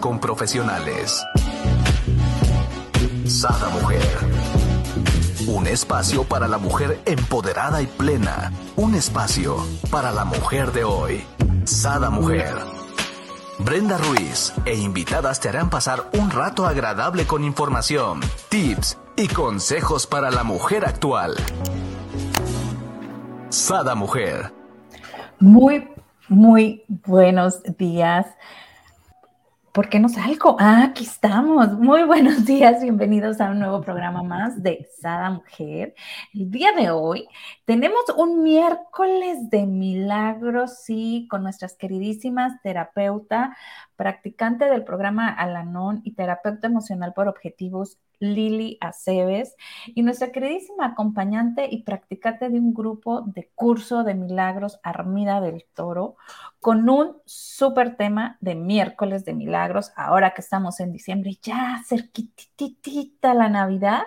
con profesionales. Sada Mujer. Un espacio para la mujer empoderada y plena. Un espacio para la mujer de hoy. Sada Mujer. Brenda Ruiz e invitadas te harán pasar un rato agradable con información, tips y consejos para la mujer actual. Sada Mujer. Muy, muy buenos días. ¿Por qué no salgo? Ah, aquí estamos. Muy buenos días, bienvenidos a un nuevo programa más de Sada Mujer. El día de hoy tenemos un miércoles de milagros, sí, con nuestras queridísimas terapeuta, practicante del programa Alanon y terapeuta emocional por objetivos Lili Aceves y nuestra queridísima acompañante y practicante de un grupo de curso de milagros Armida del Toro con un súper tema de miércoles de milagros, ahora que estamos en diciembre, ya cerquititita la Navidad,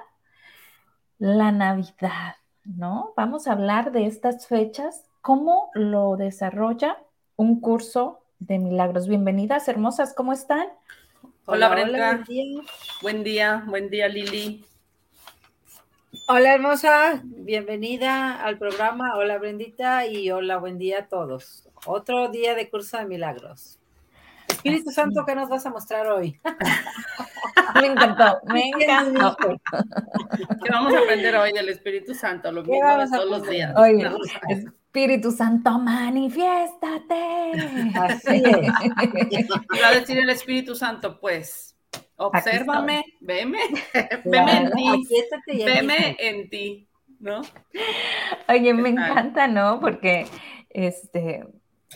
la Navidad, ¿no? Vamos a hablar de estas fechas, cómo lo desarrolla un curso de milagros. Bienvenidas, hermosas, ¿cómo están? Hola, Brenda. buen, día. buen día, Lili. Hola, hermosa. Bienvenida al programa. Hola, Brendita. Y hola, buen día a todos. Otro día de curso de milagros. Espíritu Santo, ¿qué nos vas a mostrar hoy? me encantó, me encantó. ¿Qué vamos a aprender hoy del Espíritu Santo? Lo mismo de todos los días. Oye, Espíritu Santo, manifiéstate. Así es. Va a decir el Espíritu Santo, pues, obsérvame, veme, veme en ti, veme en ti, ¿no? Oye, me encanta, ¿no? Porque, este,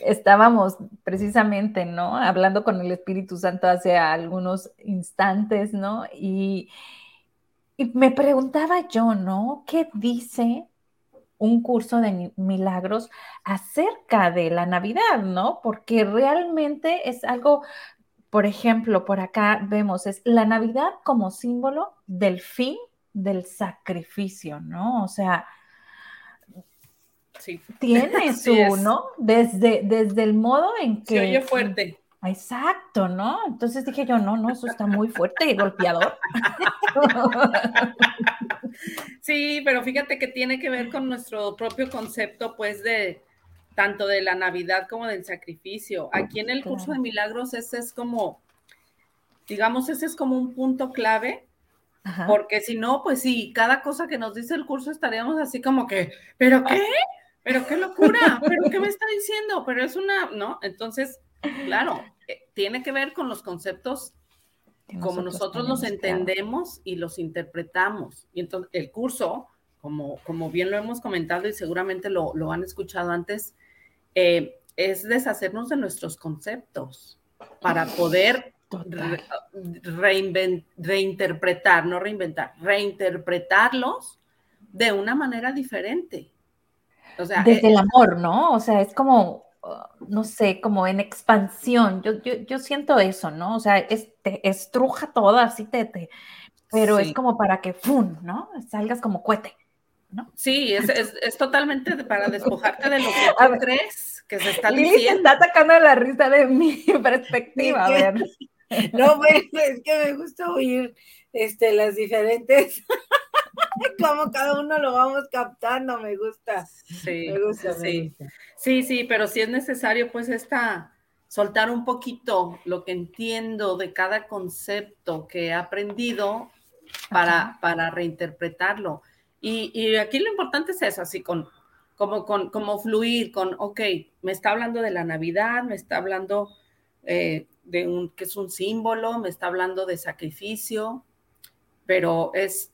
estábamos precisamente, ¿no? Hablando con el Espíritu Santo hace algunos instantes, ¿no? Y, y me preguntaba yo, ¿no? ¿Qué dice un curso de milagros acerca de la Navidad, ¿no? Porque realmente es algo, por ejemplo, por acá vemos, es la Navidad como símbolo del fin del sacrificio, ¿no? O sea, sí. tiene su, ¿no? Desde, desde el modo en que... Se oye fuerte. Exacto, ¿no? Entonces dije yo, no, no, eso está muy fuerte y golpeador. Sí, pero fíjate que tiene que ver con nuestro propio concepto, pues, de tanto de la Navidad como del sacrificio. Aquí en el curso de milagros, ese es como, digamos, ese es como un punto clave, porque si no, pues sí, cada cosa que nos dice el curso estaríamos así como que, ¿pero qué? ¿Pero qué locura? ¿Pero qué me está diciendo? Pero es una, ¿no? Entonces, claro, eh, tiene que ver con los conceptos como nosotros los entendemos y los interpretamos. Y entonces el curso, como, como bien lo hemos comentado y seguramente lo, lo han escuchado antes, eh, es deshacernos de nuestros conceptos para poder reinterpretar, no reinventar, reinterpretarlos de una manera diferente. O sea, Desde el amor, ¿no? O sea, es como no sé, como en expansión. Yo, yo, siento eso, ¿no? O sea, te estruja todo, así te, te pero es como para que, ¡fum!, ¿no? Salgas como cohete, ¿no? Sí, es, es, totalmente para despojarte de lo que tú crees que se está Lili diciendo. está sacando la risa de mi perspectiva, a ver. No, es que me gusta oír este, las diferentes como cada uno lo vamos captando, me gusta. Sí, me gusta, sí. Sí, sí, pero si es necesario, pues esta soltar un poquito lo que entiendo de cada concepto que he aprendido para, para reinterpretarlo. Y, aquí lo importante es eso, así con, como, con, como fluir con, ok, me está hablando de la Navidad, me está hablando eh, de un, que es un símbolo, me está hablando de sacrificio, pero es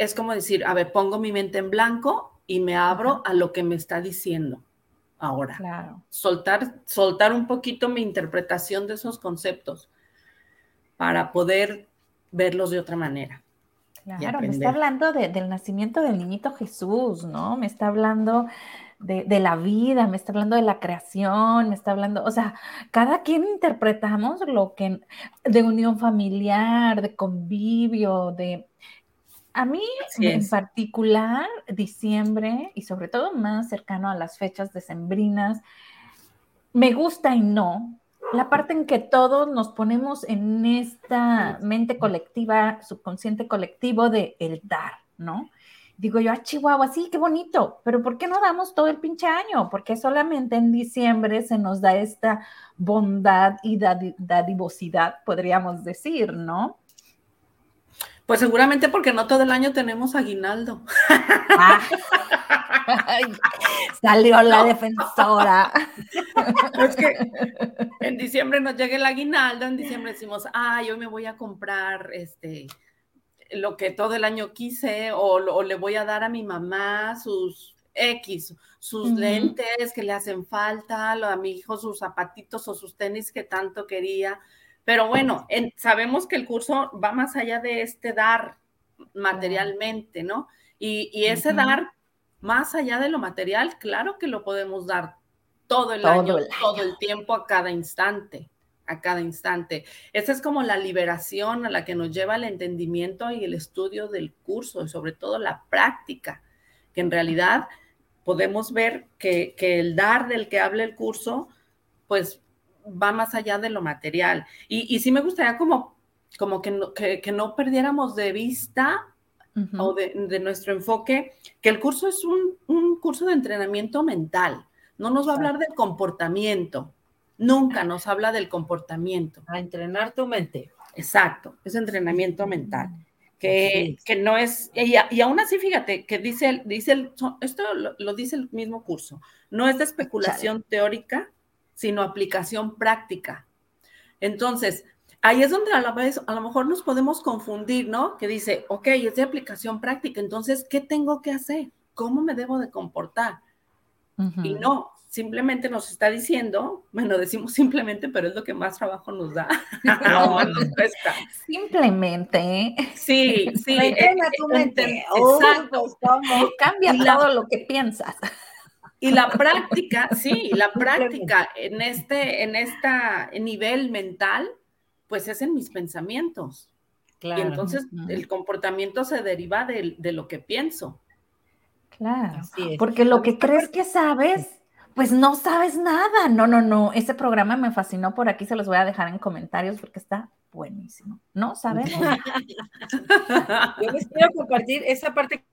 es como decir, a ver, pongo mi mente en blanco y me abro a lo que me está diciendo ahora. Claro. Soltar, soltar un poquito mi interpretación de esos conceptos para poder verlos de otra manera. Claro, me está hablando del nacimiento del niñito Jesús, ¿no? Me está hablando de, de, la vida, me está hablando de la creación, me está hablando, o sea, cada quien interpretamos lo que, de unión familiar, de convivio, de, a mí en particular, diciembre y sobre todo más cercano a las fechas decembrinas, me gusta y no, la parte en que todos nos ponemos en esta mente colectiva, subconsciente colectivo de el dar, ¿no? Digo yo, ah, Chihuahua, sí, qué bonito, pero ¿por qué no damos todo el pinche año? Porque solamente en diciembre se nos da esta bondad y dadivosidad, podríamos decir, ¿no? Pues seguramente porque no todo el año tenemos aguinaldo. Ah. salió la defensora. Es que en diciembre nos llega el aguinaldo, en diciembre decimos, ah, yo me voy a comprar este lo que todo el año quise, o, le voy a dar a mi mamá sus X, sus lentes que le hacen falta, a mi hijo sus zapatitos o sus tenis que tanto quería. Pero bueno, sabemos que el curso va más allá de este dar materialmente, ¿no? Y, ese dar más allá de lo material, claro que lo podemos dar todo el año, todo el tiempo, a cada instante, a cada instante. Esa es como la liberación a la que nos lleva el entendimiento y el estudio del curso, y sobre todo la práctica, que en realidad podemos ver que, que el dar del que habla el curso, pues va más allá de lo material. Y, sí me gustaría como, como que, no, que, no perdiéramos de vista o de, nuestro enfoque que el curso es un, curso de entrenamiento mental. No nos va a hablar del comportamiento. Nunca nos habla del comportamiento. A entrenar tu mente. Exacto, es entrenamiento mental. Que, que, no es, y, y, aún así, fíjate, que dice, dice el, esto lo, lo, dice el mismo curso, no es de especulación teórica, sino aplicación práctica. Entonces, ahí es donde a la vez, a lo mejor nos podemos confundir, ¿no? Que dice, ok, es de aplicación práctica, entonces, ¿qué tengo que hacer? ¿Cómo me debo de comportar? Y no, simplemente nos está diciendo, bueno, decimos simplemente, pero es lo que más trabajo nos da. No, Simplemente. Sí, sí. tu mente. Exacto. Cambia todo lo que piensas. Y la práctica, sí, la práctica en este, en esta nivel mental, pues es en mis pensamientos. Claro. Y entonces el comportamiento se deriva de, lo que pienso. Claro. Porque lo que crees que sabes, pues no sabes nada. No, no, no. Ese programa me fascinó por aquí, se los voy a dejar en comentarios porque está buenísimo. No sabemos. Yo les quiero compartir esa parte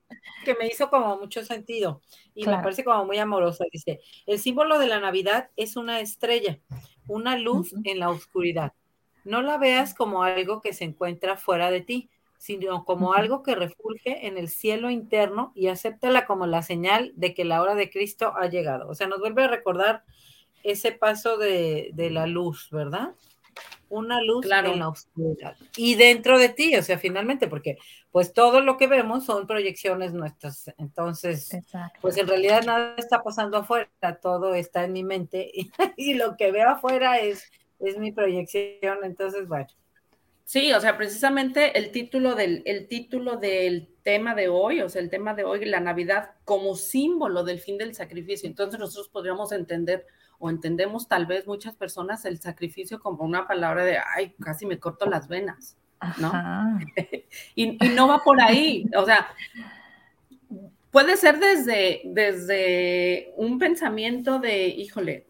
que me hizo como mucho sentido y me parece como muy amorosa. Dice, el símbolo de la Navidad es una estrella, una luz en la oscuridad. No la veas como algo que se encuentra fuera de ti, sino como algo que refulge en el cielo interno y acéptala como la señal de que la hora de Cristo ha llegado. O sea, nos vuelve a recordar ese paso de, de la luz, ¿verdad? una luz en la oscuridad. Y dentro de ti, o sea, finalmente, porque pues todo lo que vemos son proyecciones nuestras. Entonces, pues en realidad nada está pasando afuera, todo está en mi mente y, lo que veo afuera es, es mi proyección. Entonces, bueno. Sí, o sea, precisamente el título del el título del tema de hoy, o sea, el tema de hoy, la Navidad como símbolo del fin del sacrificio. Entonces nosotros podríamos entender o entendemos tal vez muchas personas el sacrificio como una palabra de, ay, casi me corto las venas, ¿no? y, no va por ahí, o sea, puede ser desde, desde un pensamiento de, híjole,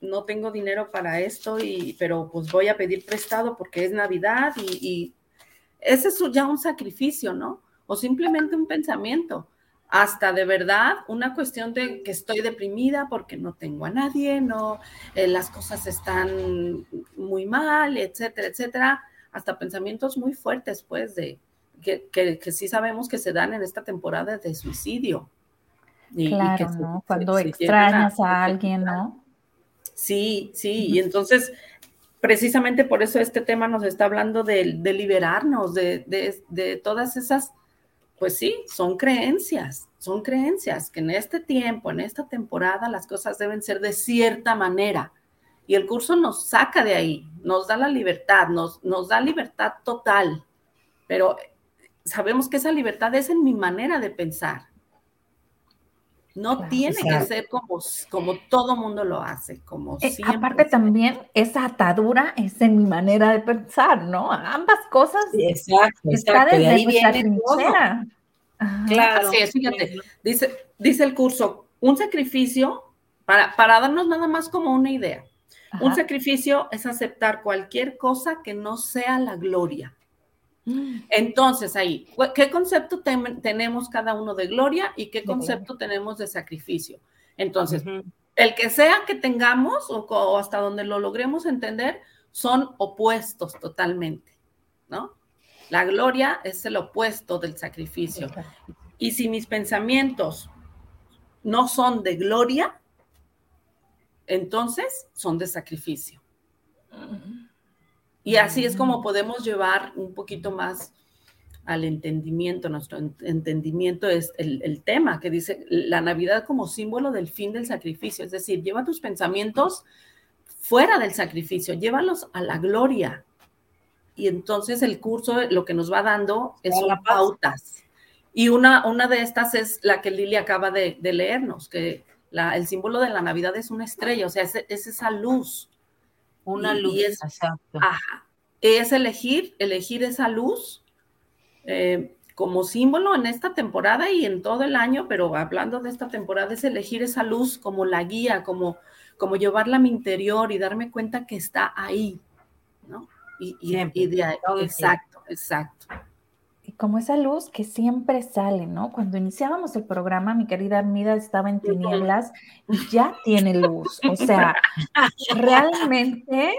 no tengo dinero para esto, y, pero pues voy a pedir prestado porque es Navidad y, y ese es ya un sacrificio, ¿no? O simplemente un pensamiento hasta de verdad una cuestión de que estoy deprimida porque no tengo a nadie, no, eh, las cosas están muy mal, etcétera, etcétera, hasta pensamientos muy fuertes, pues, de que, que, sí sabemos que se dan en esta temporada de suicidio. Y, claro, ¿no? Cuando extrañas a, alguien, ¿no? Sí, sí, y entonces precisamente por eso este tema nos está hablando de, de liberarnos de, de, de todas esas pues sí, son creencias, son creencias que en este tiempo, en esta temporada, las cosas deben ser de cierta manera. Y el curso nos saca de ahí, nos da la libertad, nos, nos da libertad total. Pero sabemos que esa libertad es en mi manera de pensar. No tiene que ser como, como todo mundo lo hace, como eh, Aparte también, esa atadura es en mi manera de pensar, ¿no? Ambas cosas. exacto, está desde ahí viene Claro. Así es, fíjate, dice, dice el curso, un sacrificio, para, para darnos nada más como una idea, Un sacrificio es aceptar cualquier cosa que no sea la gloria. Entonces, ahí, ¿qué concepto tenemos cada uno de gloria y qué concepto tenemos de sacrificio? Entonces, el que sea que tengamos o, hasta donde lo logremos entender, son opuestos totalmente, ¿no? La gloria es el opuesto del sacrificio. Y si mis pensamientos no son de gloria, entonces son de sacrificio. Y así es como podemos llevar un poquito más al entendimiento. Nuestro entendimiento es el, tema que dice la Navidad como símbolo del fin del sacrificio. Es decir, lleva tus pensamientos fuera del sacrificio, llévalos a la gloria. Y entonces el curso lo que nos va dando es pautas. Y una, una de estas es la que Lili acaba de, leernos, que el símbolo de la Navidad es una estrella, o sea, es esa luz una luz. es, es elegir, elegir esa luz eh, como símbolo en esta temporada y en todo el año, pero hablando de esta temporada, es elegir esa luz como la guía, como, como llevarla a mi interior y darme cuenta que está ahí, ¿no? Y, y, de ahí, exacto, exacto como esa luz que siempre sale, ¿no? Cuando iniciábamos el programa, mi querida Armida estaba en tinieblas y ya tiene luz. O sea, realmente,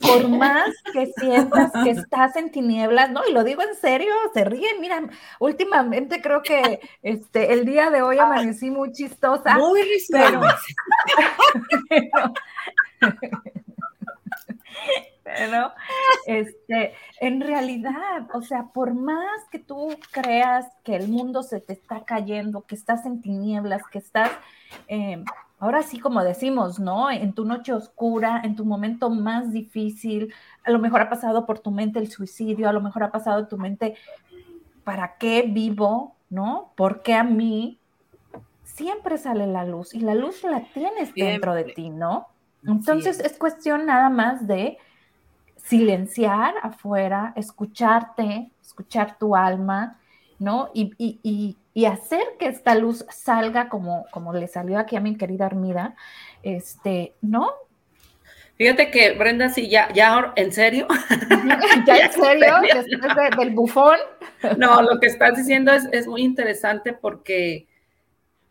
por más que sientas que estás en tinieblas, ¿no? Y lo digo en serio, se ríen. Mira, últimamente creo que este, el día de hoy amanecí muy chistosa. Muy pero, pero este, en realidad, o sea, por más que tú creas que el mundo se te está cayendo, que estás en tinieblas, que estás, em, ahora sí como decimos, ¿no? En tu noche oscura, en tu momento más difícil, a lo mejor ha pasado por tu mente el suicidio, a lo mejor ha pasado tu mente, ¿para qué vivo? ¿No? ¿Por qué a mí? Siempre sale la luz y la luz la tienes dentro de ti, ¿no? Entonces es cuestión nada más de silenciar afuera, escucharte, escuchar tu alma, ¿no? Y, hacer que esta luz salga como, como le salió aquí a mi querida Armida, este, ¿no? Fíjate que Brenda, sí, ya, ya, en serio. ¿Ya en serio? Después del bufón. No, lo que estás diciendo es, es muy interesante porque,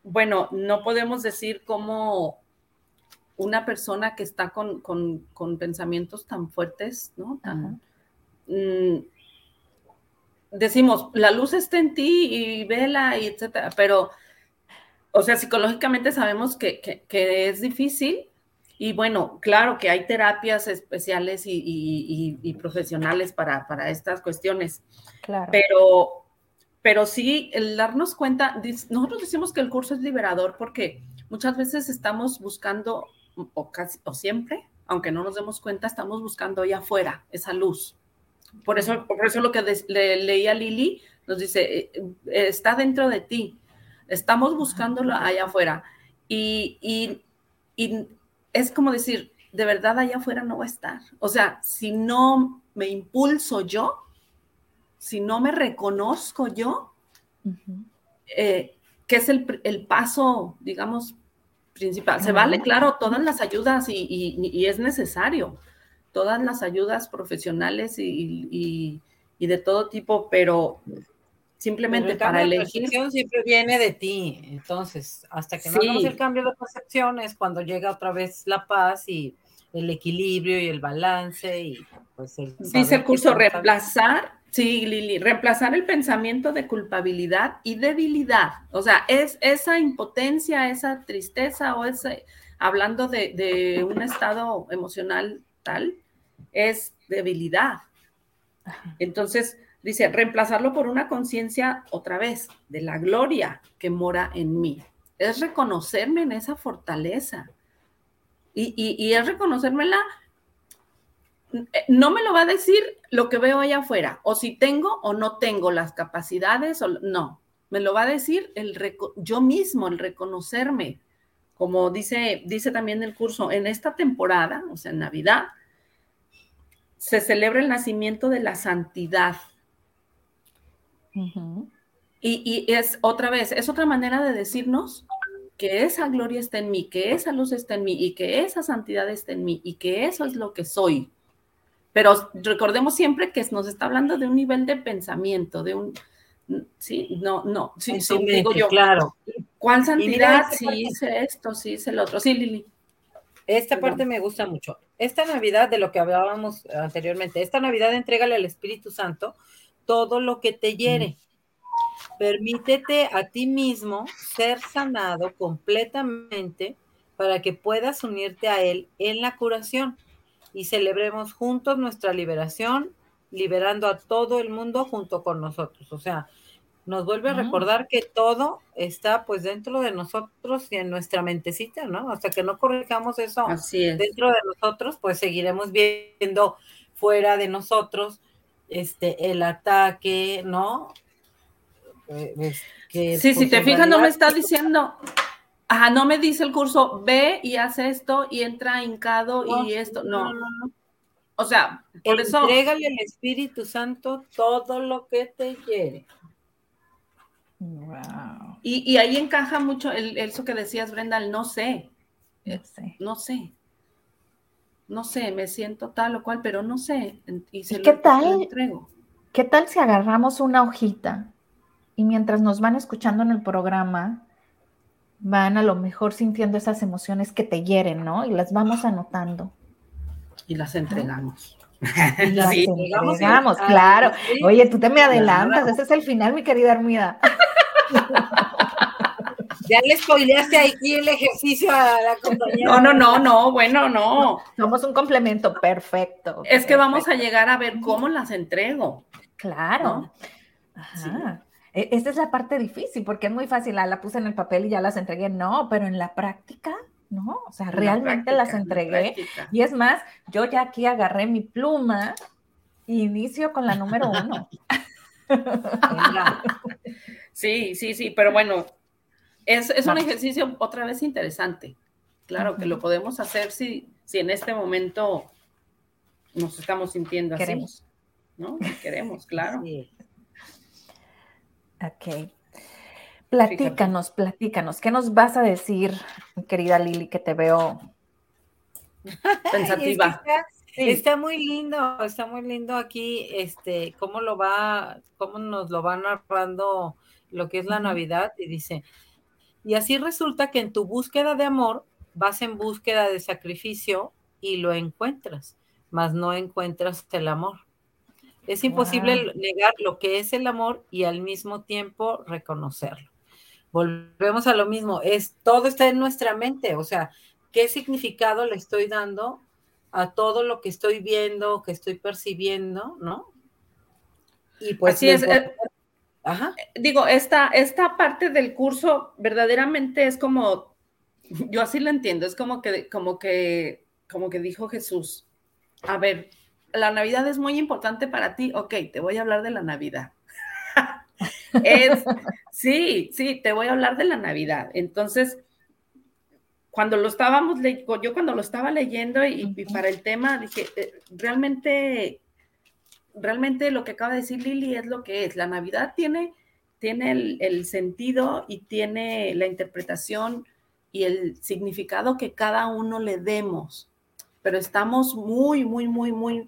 bueno, no podemos decir cómo una persona que está con, pensamientos tan fuertes, ¿no? Mm, decimos, la luz está en ti y vela y etcétera, pero, o sea, psicológicamente sabemos que, es difícil y bueno, claro que hay terapias especiales y, profesionales para, estas cuestiones, claro. pero, pero sí, el darnos cuenta, nosotros decimos que el curso es liberador porque muchas veces estamos buscando o, casi, o siempre, aunque no nos demos cuenta, estamos buscando allá afuera esa luz. Por eso, por eso lo que le, leía Lili nos dice, eh, eh, está dentro de ti, estamos buscándolo allá afuera. Y, y, y es como decir, de verdad allá afuera no va a estar. O sea, si no me impulso yo, si no me reconozco yo, eh, que es el, el, paso, digamos, principal. Se vale, claro, todas las ayudas y, es necesario, todas las ayudas profesionales y, de todo tipo, pero simplemente para elegir. La siempre viene de ti, entonces, hasta que no hagamos el cambio de percepción es cuando llega otra vez la paz y el equilibrio y el balance y pues el dice el curso reemplazar Sí, Lili, reemplazar el pensamiento de culpabilidad y debilidad. O sea, es esa impotencia, esa tristeza o ese, hablando de, un estado emocional tal, es debilidad. Entonces, dice, reemplazarlo por una conciencia otra vez de la gloria que mora en mí. Es reconocerme en esa fortaleza. Y, y, y es reconocérmela no me lo va a decir lo que veo allá afuera, o si tengo o no tengo las capacidades, o no, me lo va a decir el yo mismo, el reconocerme, como dice, dice también el curso, en esta temporada, o sea, en Navidad, se celebra el nacimiento de la santidad. y, y, es otra vez, es otra manera de decirnos que esa gloria está en mí, que esa luz está en mí y que esa santidad está en mí y que eso es lo que soy. Pero recordemos siempre que nos está hablando de un nivel de pensamiento, de un, sí, no, no, sí, sí digo yo, claro. ¿Cuál santidad? Sí, hice esto, sí, hice el otro. Sí, Lili. Esta parte me gusta mucho. Esta Navidad, de lo que hablábamos anteriormente, esta Navidad entrégale al Espíritu Santo todo lo que te hiere. Permítete a ti mismo ser sanado completamente para que puedas unirte a Él en la curación y celebremos juntos nuestra liberación, liberando a todo el mundo junto con nosotros. O sea, nos vuelve a recordar que todo está pues dentro de nosotros y en nuestra mentecita, ¿no? Hasta que no corrijamos eso dentro de nosotros, pues seguiremos viendo fuera de nosotros este el ataque, ¿no? Eh, sí, si pues, te fijas, no me está diciendo, ajá, no me dice el curso, ve y hace esto y entra hincado y esto, no. no, no o sea, por eso. Entrégale al Espíritu Santo todo lo que te quiere. Wow. Y, ahí encaja mucho el, eso que decías, Brenda, el no sé. No sé. No sé. No sé, me siento tal o cual, pero no sé. ¿Y, qué tal? ¿Qué tal si agarramos una hojita y mientras nos van escuchando en el programa, van a lo mejor sintiendo esas emociones que te hieren, ¿no? Y las vamos anotando. Y las entregamos. Y las entregamos, claro. Oye, tú te me adelantas, ese es el final, mi querida Armida. Ya le spoileaste aquí el ejercicio a la compañera. No, no, no, no, bueno, no. Somos un complemento perfecto. Es que vamos a llegar a ver cómo las entrego. Claro. Ajá. Esa es la parte difícil, porque es muy fácil, ah, la puse en el papel y ya las entregué. No, pero en la práctica, no, o sea, realmente las entregué. Y es más, yo ya aquí agarré mi pluma e inicio con la número uno. Sí, sí, sí, pero bueno, es, un ejercicio otra vez interesante. Claro que lo podemos hacer si, si en este momento nos estamos sintiendo así. Queremos. ¿No? Queremos, claro. Ok. Platícanos, platícanos. ¿Qué nos vas a decir, querida Lili, que te veo pensativa? Está muy lindo, está muy lindo aquí, este, cómo lo va, cómo nos lo va narrando lo que es la Navidad y dice, y así resulta que en tu búsqueda de amor vas en búsqueda de sacrificio y lo encuentras, mas no encuentras el amor. Es imposible negar lo que es el amor y al mismo tiempo reconocerlo. Volvemos a lo mismo, es todo está en nuestra mente, o sea, ¿qué significado le estoy dando a todo lo que estoy viendo, que estoy percibiendo, ¿no? Y pues Así es. Eh, Ajá. Digo, esta, esta parte del curso verdaderamente es como, yo así lo entiendo, es como que, como que, como que dijo Jesús, a ver, la Navidad es muy importante para ti, ok, te voy a hablar de la Navidad. es, sí, sí, te voy a hablar de la Navidad. Entonces, cuando lo estábamos, yo cuando lo estaba leyendo y, para el tema, dije, eh, realmente, realmente lo que acaba de decir Lili es lo que es. La Navidad tiene, tiene el, sentido y tiene la interpretación y el significado que cada uno le demos, pero estamos muy, muy, muy, muy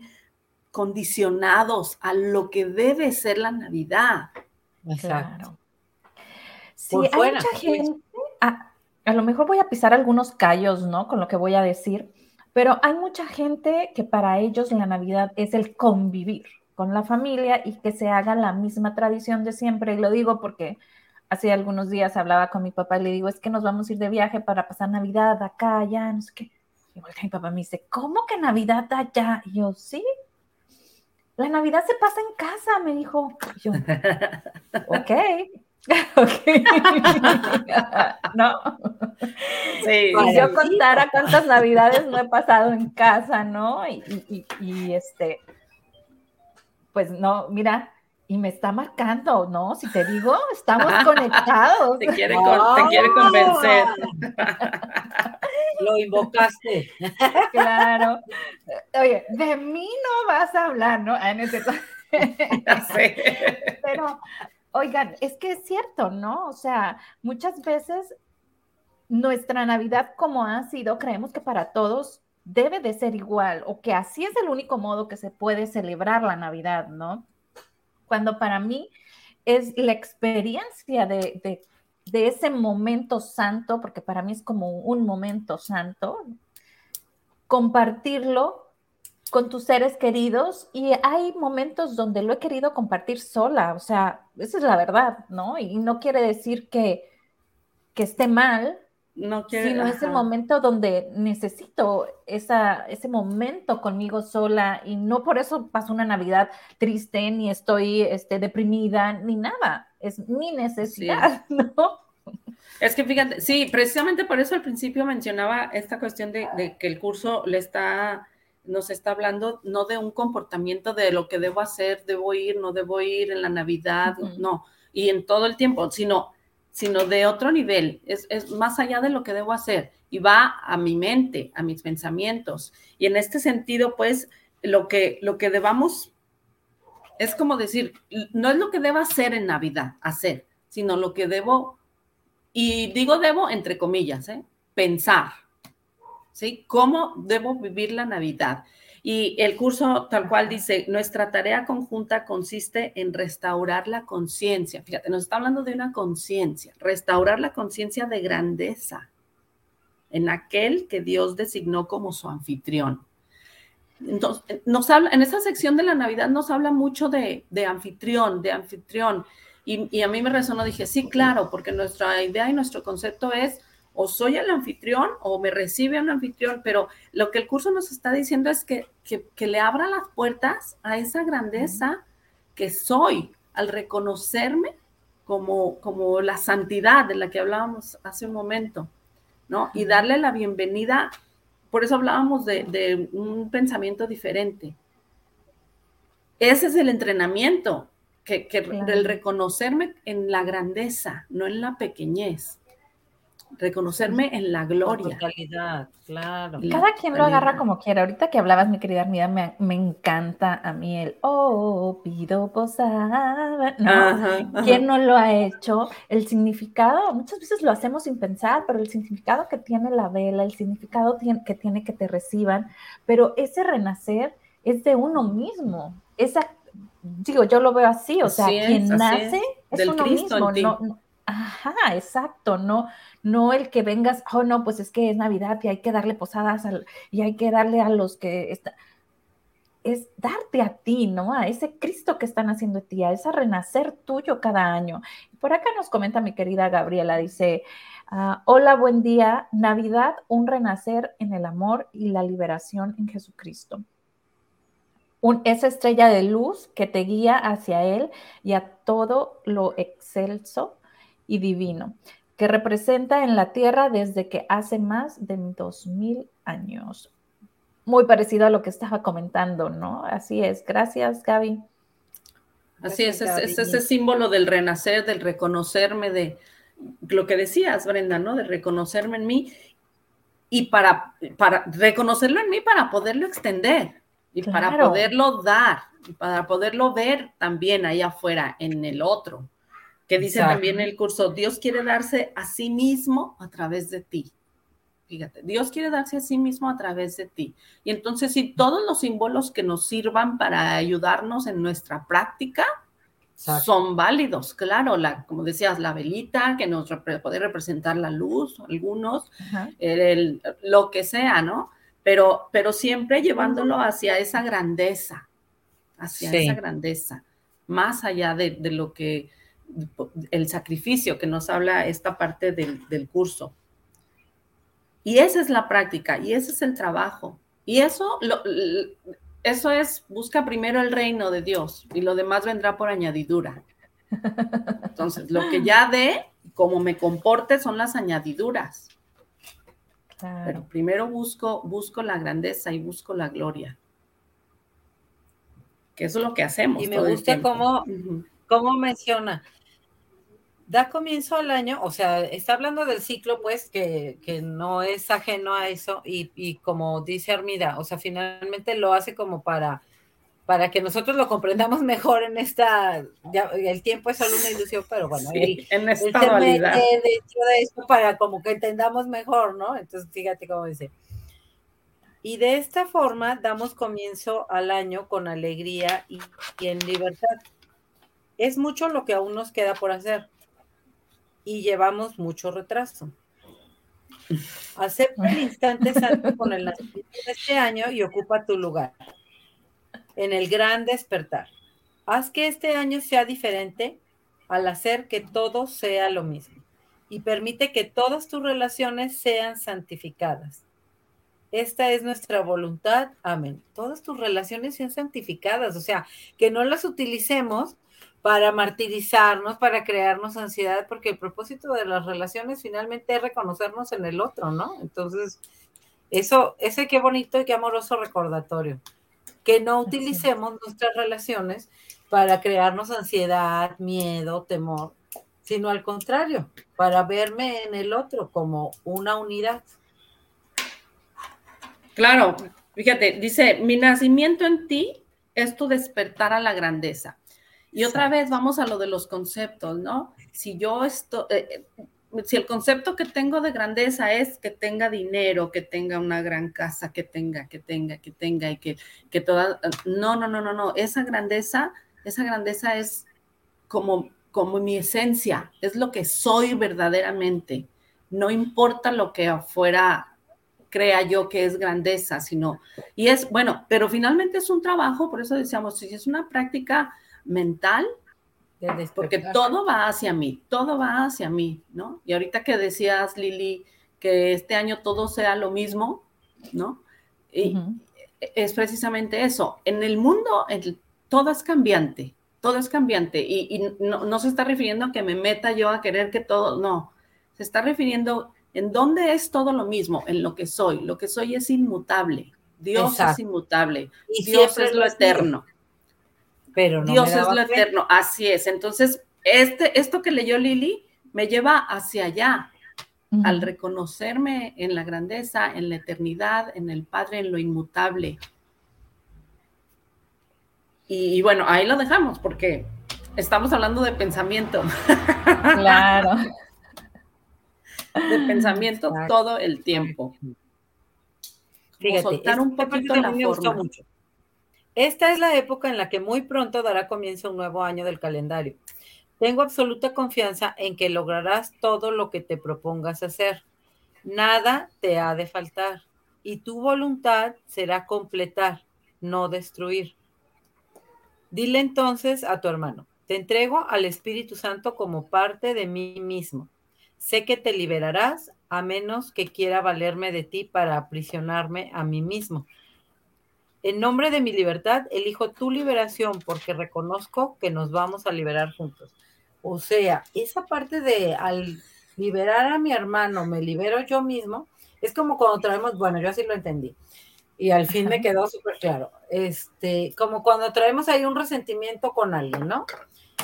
condicionados a lo que debe ser la Navidad. Claro. Sí, hay mucha gente, a lo mejor voy a pisar algunos callos, ¿no? Con lo que voy a decir, pero hay mucha gente que para ellos la Navidad es el convivir con la familia y que se haga la misma tradición de siempre. Y lo digo porque hace algunos días hablaba con mi papá y le digo, es que nos vamos a ir de viaje para pasar Navidad acá, allá, no sé qué. Y mi papá me dice, ¿cómo que Navidad allá? Y yo, sí. La Navidad se pasa en casa, me dijo. Y yo, ok. no. Sí, si yo contara cuántas navidades no he pasado en casa, ¿no? Y, este, pues no, mira, y me está marcando, ¿no? Si te digo, estamos conectados. Te quiere, convencer. Lo invocaste. Claro. Oye, de mí no vas a hablar, ¿no? En ese... Pero Oigan, es que es cierto, ¿no? O sea, muchas veces nuestra Navidad como ha sido, creemos que para todos debe de ser igual o que así es el único modo que se puede celebrar la Navidad, ¿no? Cuando para mí es la experiencia de, ese momento santo, porque para mí es como un momento santo, compartirlo con tus seres queridos y hay momentos donde lo he querido compartir sola, o sea, esa es la verdad, ¿no? Y no quiere decir que, que esté mal, no quiere, sino es el momento donde necesito esa, ese momento conmigo sola y no por eso paso una Navidad triste, ni estoy este, deprimida, ni nada. Es mi necesidad, ¿no? Es que fíjate, sí, precisamente por eso al principio mencionaba esta cuestión de, que el curso le está, nos está hablando no de un comportamiento de lo que debo hacer, debo ir, no debo ir en la Navidad, no, y en todo el tiempo, sino sino de otro nivel, es, más allá de lo que debo hacer y va a mi mente, a mis pensamientos. Y en este sentido, pues, lo que, lo que debamos, es como decir, no es lo que debo hacer en Navidad, hacer, sino lo que debo, y digo debo entre comillas, ¿eh? pensar, ¿sí? ¿Cómo debo vivir la Navidad? Y el curso tal cual dice, nuestra tarea conjunta consiste en restaurar la conciencia. Fíjate, nos está hablando de una conciencia, restaurar la conciencia de grandeza en aquel que Dios designó como su anfitrión. Entonces, nos habla, en esa sección de la Navidad nos habla mucho de, anfitrión, de anfitrión. Y, y, a mí me resonó, dije, sí, claro, porque nuestra idea y nuestro concepto es o soy el anfitrión o me recibe un anfitrión, pero lo que el curso nos está diciendo es que, que, le abra las puertas a esa grandeza que soy al reconocerme como, como la santidad de la que hablábamos hace un momento, ¿no? Y darle la bienvenida, por eso hablábamos de, un pensamiento diferente. Ese es el entrenamiento, que, que el reconocerme en la grandeza, no en la pequeñez reconocerme en la gloria. La claro. Cada quien lo agarra como quiera. Ahorita que hablabas, mi querida Armida, me, me encanta a mí el oh, pido posada. ¿no? ¿Quién no lo ha hecho? El significado, muchas veces lo hacemos sin pensar, pero el significado que tiene la vela, el significado que tiene que te reciban, pero ese renacer es de uno mismo. Esa, digo, yo lo veo así, o sea, quien nace es, uno mismo. No, Ajá, exacto, no, no el que vengas, oh no, pues es que es Navidad y hay que darle posadas y hay que darle a los que están, es darte a ti, ¿no? A ese Cristo que están haciendo ti, a ese renacer tuyo cada año. Por acá nos comenta mi querida Gabriela, dice, ah, hola, buen día, Navidad, un renacer en el amor y la liberación en Jesucristo. Un, esa estrella de luz que te guía hacia Él y a todo lo excelso y divino, que representa en la tierra desde que hace más de dos mil años. Muy parecido a lo que estaba comentando, ¿no? Así es. Gracias, Gaby. Así es, es, ese símbolo del renacer, del reconocerme, de lo que decías, Brenda, ¿no? De reconocerme en mí y para, para reconocerlo en mí para poderlo extender y para poderlo dar, y para poderlo ver también ahí afuera en el otro que dice también el curso, Dios quiere darse a sí mismo a través de ti. Fíjate, Dios quiere darse a sí mismo a través de ti. Y entonces, si todos los símbolos que nos sirvan para ayudarnos en nuestra práctica son válidos, claro, la, como decías, la velita que nos puede representar la luz, algunos, lo que sea, ¿no? Pero, pero siempre llevándolo hacia esa grandeza, hacia esa grandeza, más allá de lo que el sacrificio que nos habla esta parte del, curso. Y esa es la práctica y ese es el trabajo. Y eso, eso es, busca primero el reino de Dios y lo demás vendrá por añadidura. Entonces, lo que ya de, como me comporte, son las añadiduras. Pero primero busco, busco la grandeza y busco la gloria. Que eso es lo que hacemos. Y me gusta cómo, cómo menciona da comienzo al año, o sea, está hablando del ciclo, pues, que, no es ajeno a eso, y, como dice Armida, o sea, finalmente lo hace como para, para que nosotros lo comprendamos mejor en esta, el tiempo es solo una ilusión, pero bueno, en esta dualidad. dentro de esto para como que entendamos mejor, ¿no? Entonces, fíjate cómo dice. Y de esta forma damos comienzo al año con alegría y, y en libertad. Es mucho lo que aún nos queda por hacer y llevamos mucho retraso. Acepta el instante santo con el nacimiento de este año y ocupa tu lugar en el gran despertar. Haz que este año sea diferente al hacer que todo sea lo mismo y permite que todas tus relaciones sean santificadas. Esta es nuestra voluntad. Amén. Todas tus relaciones sean santificadas, o sea, que no las utilicemos para martirizarnos, para crearnos ansiedad, porque el propósito de las relaciones finalmente es reconocernos en el otro, ¿no? Entonces, eso, ese qué bonito y qué amoroso recordatorio que no utilicemos nuestras relaciones para crearnos ansiedad, miedo, temor, sino al contrario, para verme en el otro como una unidad. Claro, fíjate, dice, mi nacimiento en ti es tu despertar a la grandeza. Y otra vez vamos a lo de los conceptos, ¿no? Si yo estoy, eh, si el concepto que tengo de grandeza es que tenga dinero, que tenga una gran casa, que tenga, que tenga, que tenga y que, que toda... No, no, no, no, no. Esa grandeza, esa grandeza es como, como mi esencia, es lo que soy verdaderamente. No importa lo que afuera crea yo que es grandeza, sino... Y es, bueno, pero finalmente es un trabajo, por eso decíamos, si es una práctica mental, porque todo va hacia mí, todo va hacia mí, ¿no? Y ahorita que decías, Lili, que este año todo sea lo mismo, ¿no? Y es precisamente eso. En el mundo todo es cambiante, todo es cambiante. Y, no, se está refiriendo a que me meta yo a querer que todo, no. Se está refiriendo en dónde es todo lo mismo, en lo que soy. Lo que soy es inmutable. Dios es inmutable. Y Dios es lo eterno. Pero Dios es lo eterno, así es. Entonces, este, esto que leyó Lili me lleva hacia allá, al reconocerme en la grandeza, en la eternidad, en el Padre, en lo inmutable. Y, bueno, ahí lo dejamos porque estamos hablando de pensamiento. Claro. de pensamiento todo el tiempo. Fíjate, soltar un poquito la forma. Mucho. Esta es la época en la que muy pronto dará comienzo un nuevo año del calendario. Tengo absoluta confianza en que lograrás todo lo que te propongas hacer. Nada te ha de faltar y tu voluntad será completar, no destruir. Dile entonces a tu hermano, te entrego al Espíritu Santo como parte de mí mismo. Sé que te liberarás a menos que quiera valerme de ti para aprisionarme a mí mismo. En nombre de mi libertad, elijo tu liberación porque reconozco que nos vamos a liberar juntos. O sea, esa parte de al liberar a mi hermano, me libero yo mismo, es como cuando traemos, bueno, yo así lo entendí. Y al fin me quedó súper claro. Este, como cuando traemos ahí un resentimiento con alguien, ¿no?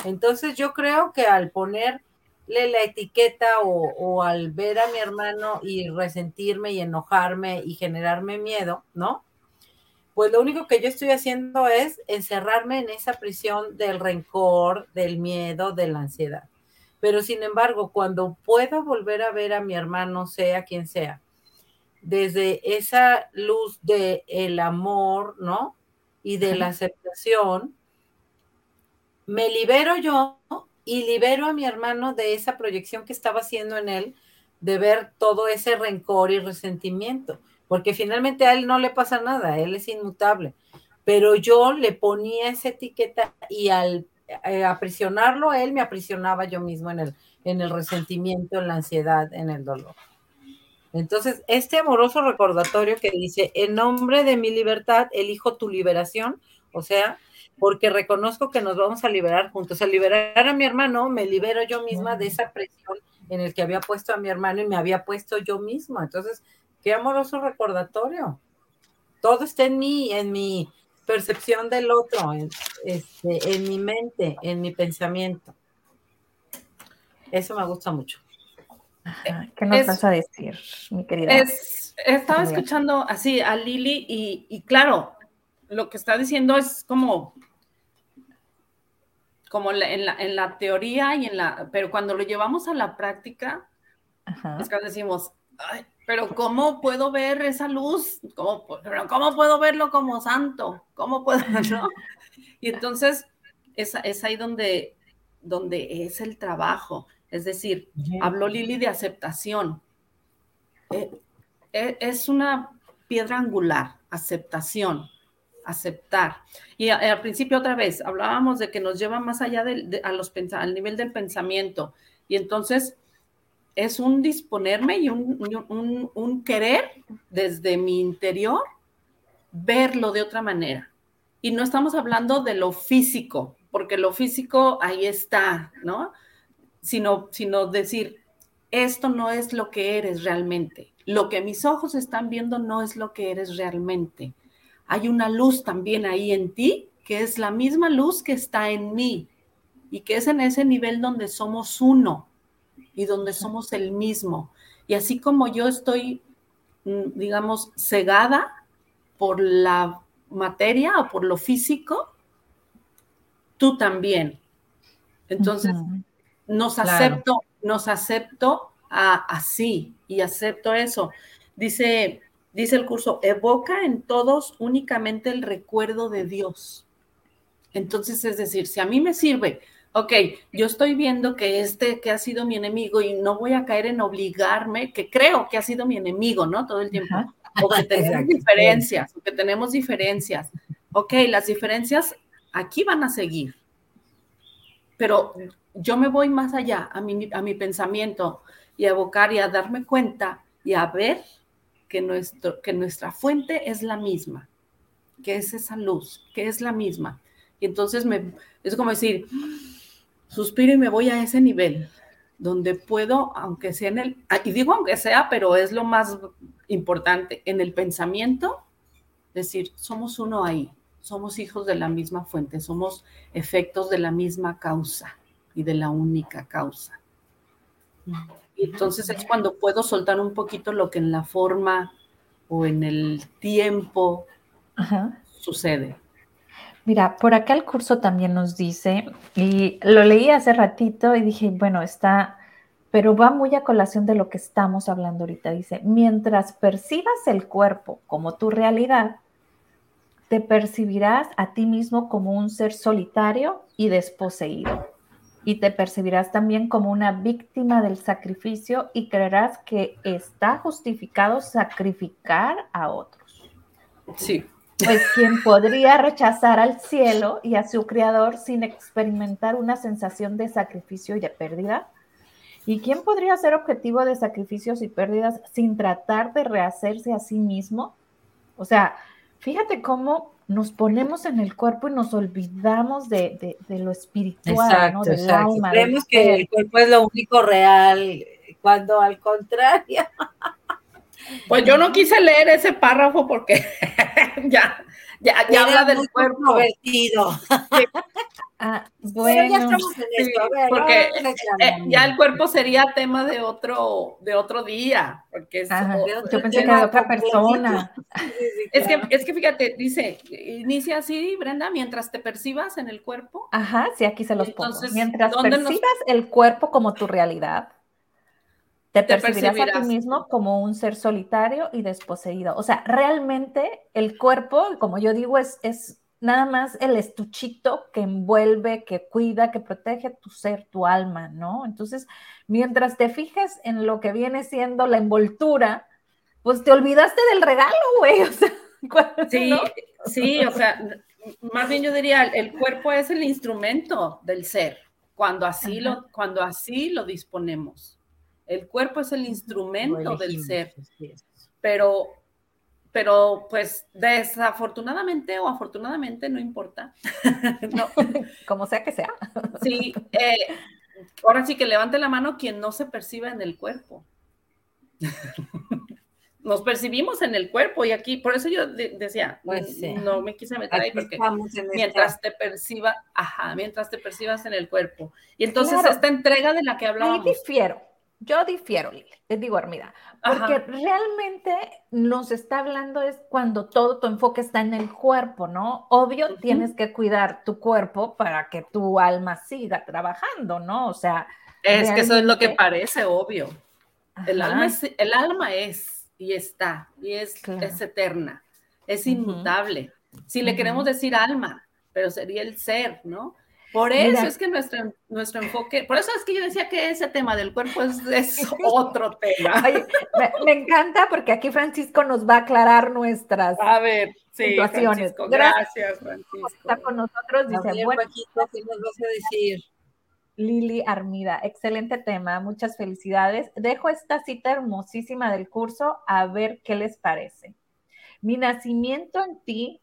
Entonces yo creo que al ponerle la etiqueta o, o al ver a mi hermano y resentirme y enojarme y generarme miedo, ¿no? Pues lo único que yo estoy haciendo es encerrarme en esa prisión del rencor, del miedo, de la ansiedad. Pero sin embargo, cuando puedo volver a ver a mi hermano, sea quien sea, desde esa luz del el amor, ¿no? Y de la aceptación, me libero yo y libero a mi hermano de esa proyección que estaba haciendo en él, de ver todo ese rencor y resentimiento porque finalmente a él no le pasa nada, él es inmutable. Pero yo le ponía esa etiqueta y al eh, aprisionarlo, él me aprisionaba yo mismo en el, en el resentimiento, en la ansiedad, en el dolor. Entonces, este amoroso recordatorio que dice, en nombre de mi libertad, elijo tu liberación, o sea, porque reconozco que nos vamos a liberar juntos. Al liberar a mi hermano, me libero yo misma de esa presión en el que había puesto a mi hermano y me había puesto yo mismo. Entonces, Qué amoroso recordatorio. Todo está en mí, en mi percepción del otro, en, este, en mi mente, en mi pensamiento. Eso me gusta mucho. ¿Qué nos vas a decir, mi querida? estaba escuchando así a Lili y, claro, lo que está diciendo es como, como en, la, teoría y en la, pero cuando lo llevamos a la práctica, es que decimos, Ay, pero ¿cómo puedo ver esa luz? ¿Cómo, pero ¿cómo puedo verlo como santo? ¿Cómo puedo? ¿no? Y entonces es, es ahí donde, donde es el trabajo. Es decir, habló Lili de aceptación. Eh, eh, es una piedra angular, aceptación, aceptar. Y al principio otra vez hablábamos de que nos lleva más allá de, a los, al nivel del pensamiento. Y entonces es un disponerme y un, un, querer desde mi interior verlo de otra manera. Y no estamos hablando de lo físico, porque lo físico ahí está, ¿no? Sino, sino decir, esto no es lo que eres realmente. Lo que mis ojos están viendo no es lo que eres realmente. Hay una luz también ahí en ti, que es la misma luz que está en mí y que es en ese nivel donde somos uno y donde somos el mismo. Y así como yo estoy, mm, digamos, cegada por la materia o por lo físico, tú también. Entonces, nos acepto, nos acepto así y acepto eso. Dice, dice el curso, evoca en todos únicamente el recuerdo de Dios. Entonces, es decir, si a mí me sirve ok, yo estoy viendo que este que ha sido mi enemigo y no voy a caer en obligarme, que creo que ha sido mi enemigo, ¿no? Todo el tiempo. O que tenemos diferencias, o que tenemos diferencias. Ok, las diferencias aquí van a seguir. Pero yo me voy más allá a mi, a mi pensamiento y a evocar y a darme cuenta y a ver que, nuestro, que nuestra fuente es la misma, que es esa luz, que es la misma. Y entonces me, es como decir, suspiro y me voy a ese nivel donde puedo, aunque sea en el, y digo aunque sea, pero es lo más importante, en el pensamiento, decir, somos uno ahí, somos hijos de la misma fuente, somos efectos de la misma causa y de la única causa. Y entonces es cuando puedo soltar un poquito lo que en la forma o en el tiempo sucede. Mira, por acá el curso también nos dice, y lo leí hace ratito y dije, bueno, está, pero va muy a colación de lo que estamos hablando ahorita. Dice, mientras percibas el cuerpo como tu realidad, te percibirás a ti mismo como un ser solitario y desposeído. Y te percibirás también como una víctima del sacrificio y creerás que está justificado sacrificar a otros. Sí. Pues quien podría rechazar al cielo y a su creador sin experimentar una sensación de sacrificio y de pérdida. ¿Y quién podría ser objetivo de sacrificios y pérdidas sin tratar de rehacerse a sí mismo? O sea, fíjate cómo nos ponemos en el cuerpo y nos olvidamos de, lo espiritual, ¿no? Del alma. Creemos que el cuerpo es lo único real, cuando al contrario. Pues yo no quise leer ese párrafo porque ya, ya, ya habla del cuerpo. Vertido. Ah, bueno, ya estamos en esto. porque eh, ya el cuerpo sería tema de otro, de otro día. Porque es, yo pensé que era otra persona. es, que, es que fíjate, dice, inicia así, Brenda, mientras te percibas en el cuerpo. Ajá, sí, aquí se los pongo. Mientras percibas el cuerpo como tu realidad, te, percibirás, a ti mismo como un ser solitario y desposeído. O sea, realmente el cuerpo, como yo digo, es, es nada más el estuchito que envuelve, que cuida, que protege tu ser, tu alma, ¿no? Entonces, mientras te fijes en lo que viene siendo la envoltura, pues te olvidaste del regalo, güey. O sea, sí, sí, o sea, más bien yo diría, el cuerpo es el instrumento del ser, cuando así, lo, cuando así lo disponemos. El cuerpo es el instrumento del ser. Pero, pero pues desafortunadamente o afortunadamente, no importa. Como sea que sea. sí, eh, ahora sí que levante la mano quien no se perciba en el cuerpo. Nos percibimos en el cuerpo y aquí, por eso yo decía, pues no me quise meter ahí porque mientras te perciba, ajá, mientras te percibas en el cuerpo. Y entonces esta entrega de la que hablábamos. Ahí difiero yo difiero, Lili, les digo, Armida, porque realmente nos está hablando es cuando todo tu enfoque está en el cuerpo, ¿no? Obvio, tienes que cuidar tu cuerpo para que tu alma siga trabajando, ¿no? O sea. Es que eso es lo que parece obvio. El alma, es, el alma es y está, y es, es eterna, es inmutable. Si le queremos decir alma, pero sería el ser, ¿no? Por eso es que nuestro, nuestro enfoque, por eso es que yo decía que ese tema del cuerpo es, otro tema. me, encanta porque aquí Francisco nos va a aclarar nuestras a ver, situaciones. gracias, Francisco. Está con nosotros, dice, bueno, ¿qué nos vas a decir? Lili Armida, excelente tema, muchas felicidades. Dejo esta cita hermosísima del curso a ver qué les parece. Mi nacimiento en ti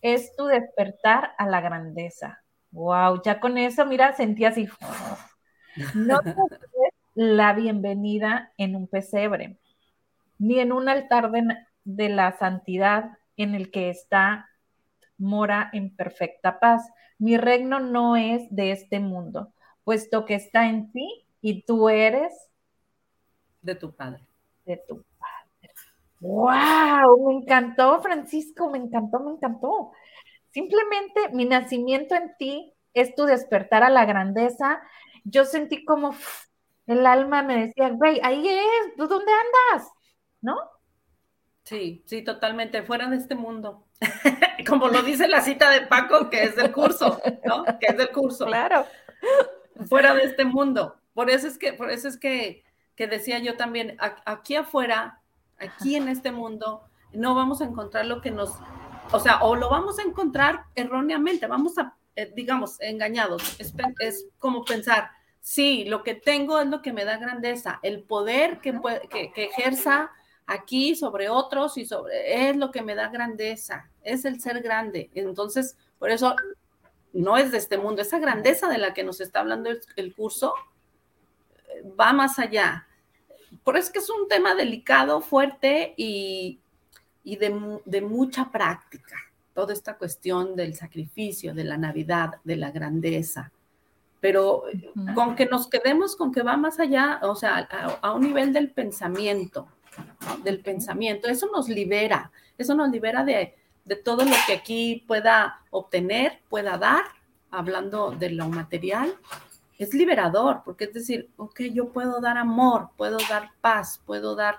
es tu despertar a la grandeza Wow, ya con eso, mira, sentí así. No te la bienvenida en un pesebre, ni en un altar de, la santidad en el que está mora en perfecta paz. Mi reino no es de este mundo, puesto que está en ti y tú eres de tu padre. De tu padre. ¡Wow! Me encantó, Francisco, me encantó, me encantó. Simplemente mi nacimiento en ti es tu despertar a la grandeza. Yo sentí como el alma me decía, güey, ahí es, ¿tú dónde andas? ¿No? Sí, sí, totalmente, fuera de este mundo. como lo dice la cita de Paco, que es del curso, ¿no? Que es del curso. Claro. Fuera de este mundo. Por eso es que, por eso es que, que decía yo también, aquí afuera, aquí en este mundo, no vamos a encontrar lo que nos o sea, o lo vamos a encontrar erróneamente, vamos a, eh, digamos, engañados. Es, como pensar, sí, lo que tengo es lo que me da grandeza, el poder que, que, ejerza aquí sobre otros y sobre, es lo que me da grandeza, es el ser grande. Entonces, por eso no es de este mundo, esa grandeza de la que nos está hablando el, curso eh, va más allá. Por eso es que es un tema delicado, fuerte y, y de, mucha práctica, toda esta cuestión del sacrificio, de la Navidad, de la grandeza. Pero con que nos quedemos con que va más allá, o sea, a, un nivel del pensamiento, del pensamiento, eso nos libera, eso nos libera de, de todo lo que aquí pueda obtener, pueda dar, hablando de lo material, es liberador, porque es decir, ok, yo puedo dar amor, puedo dar paz, puedo dar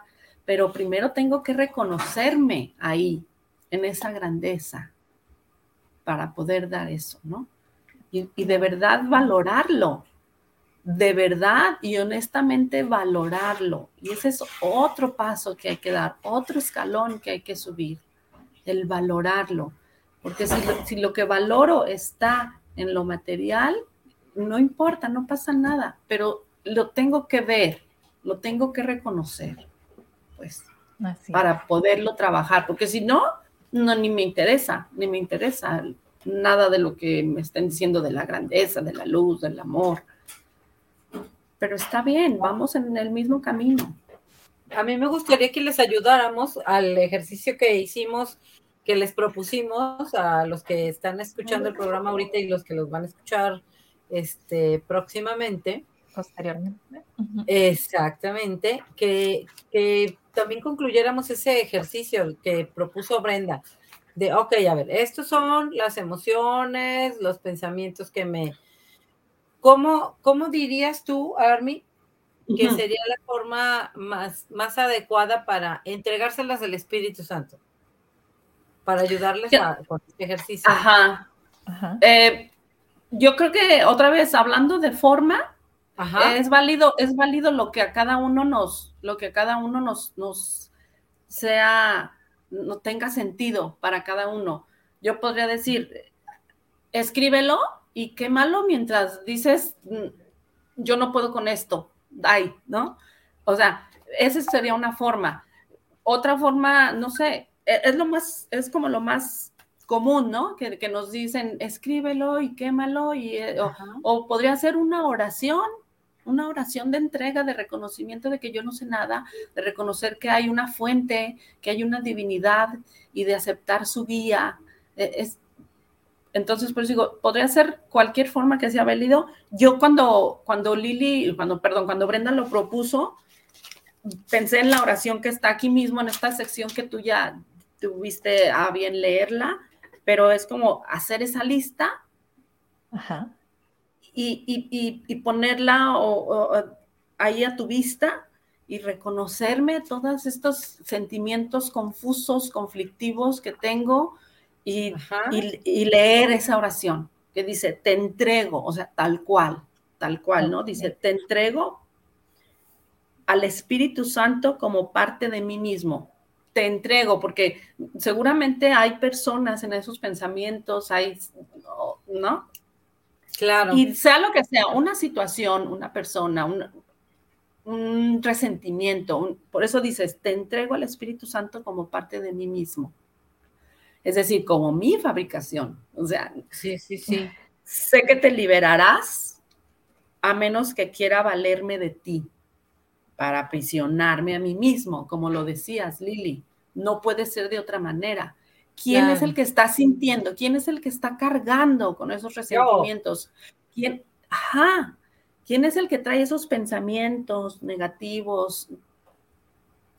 pero primero tengo que reconocerme ahí, en esa grandeza, para poder dar eso, ¿no? Y, de verdad valorarlo, de verdad y honestamente valorarlo. Y ese es otro paso que hay que dar, otro escalón que hay que subir, el valorarlo. Porque si lo que valoro está en lo material, no importa, no pasa nada, pero lo tengo que ver, lo tengo que reconocer pues, para poderlo trabajar, porque si no, no, ni me interesa, ni me interesa nada de lo que me estén diciendo de la grandeza, de la luz, del amor. Pero está bien, vamos en el mismo camino. A mí me gustaría que les ayudáramos al ejercicio que hicimos, que les propusimos a los que están escuchando el programa ahorita y los que los van a escuchar este, próximamente. Posteriormente. Exactamente, que, que también concluyéramos ese ejercicio que propuso Brenda, de, ok, a ver, estos son las emociones, los pensamientos que me... ¿Cómo, cómo dirías tú, Armi, que sería la forma más, más adecuada para entregárselas al Espíritu Santo? Para ayudarles a, con este ejercicio. Ajá. Eh, yo creo que otra vez, hablando de forma, es válido, es válido lo que a cada uno nos, lo que a cada uno nos, nos sea, no tenga sentido para cada uno. Yo podría decir, escríbelo y quémalo mientras dices, mm, yo no puedo con esto, ay, ¿no? O sea, esa sería una forma. Otra forma, no sé, e, es lo más, es como lo más común, ¿no? Que, nos dicen, escríbelo y quémalo, y, eh, o, podría ser una oración una oración de entrega, de reconocimiento de que yo no sé nada, de reconocer que hay una fuente, que hay una divinidad y de aceptar su guía. E, es, entonces, por eso digo, podría ser cualquier forma que sea válido. Yo cuando, cuando Lili, cuando, perdón, cuando Brenda lo propuso, pensé en la oración que está aquí mismo, en esta sección que tú ya tuviste a bien leerla, pero es como hacer esa lista Y, ponerla ahí a tu vista y reconocerme todos estos sentimientos confusos, conflictivos que tengo y, y, leer esa oración que dice, te entrego, o sea, tal cual, tal cual, ¿no? Dice, te entrego al Espíritu Santo como parte de mí mismo. Te entrego, porque seguramente hay personas en esos pensamientos, hay, ¿no? Claro. Y sea lo que sea, una situación, una persona, un, un resentimiento, por eso dices, te entrego al Espíritu Santo como parte de mí mismo. Es decir, como mi fabricación. O sea, sí, sí, sí. Sé que te liberarás a menos que quiera valerme de ti para aprisionarme a mí mismo, como lo decías, Lili. No puede ser de otra manera. ¿Quién es el que está sintiendo? ¿Quién es el que está cargando con esos resentimientos? ¿Quién? Ajá. ¿Quién es el que trae esos pensamientos negativos,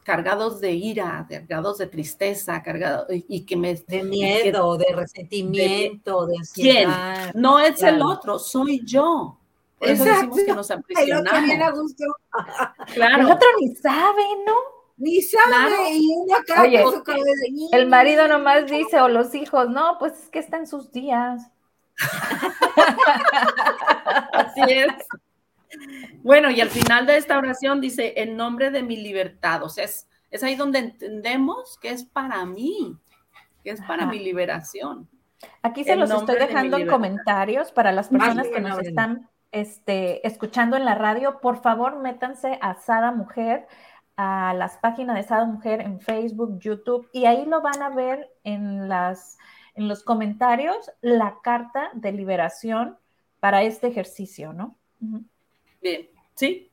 cargados de ira, cargados de tristeza, cargados y que me de miedo, de resentimiento, de, ansiedad. ¿Quién? No es el otro, soy yo. Por eso decimos que nos aprisionamos. Claro. El otro ni sabe, ¿no? Ni sabe. Y una Oye, el marido nomás dice, o los hijos, no, pues es que está en sus días. Así es. Bueno, y al final de esta oración dice, en nombre de mi libertad, o sea, es, ahí donde entendemos que es para mí, que es para mi liberación. Aquí se los estoy dejando en comentarios para las personas que nos están este, escuchando en la radio. Por favor, métanse a Sada Mujer, a las páginas de Sada Mujer en Facebook, YouTube, y ahí lo van a ver en, las, en los comentarios la carta de liberación para este ejercicio, ¿no? Bien, sí,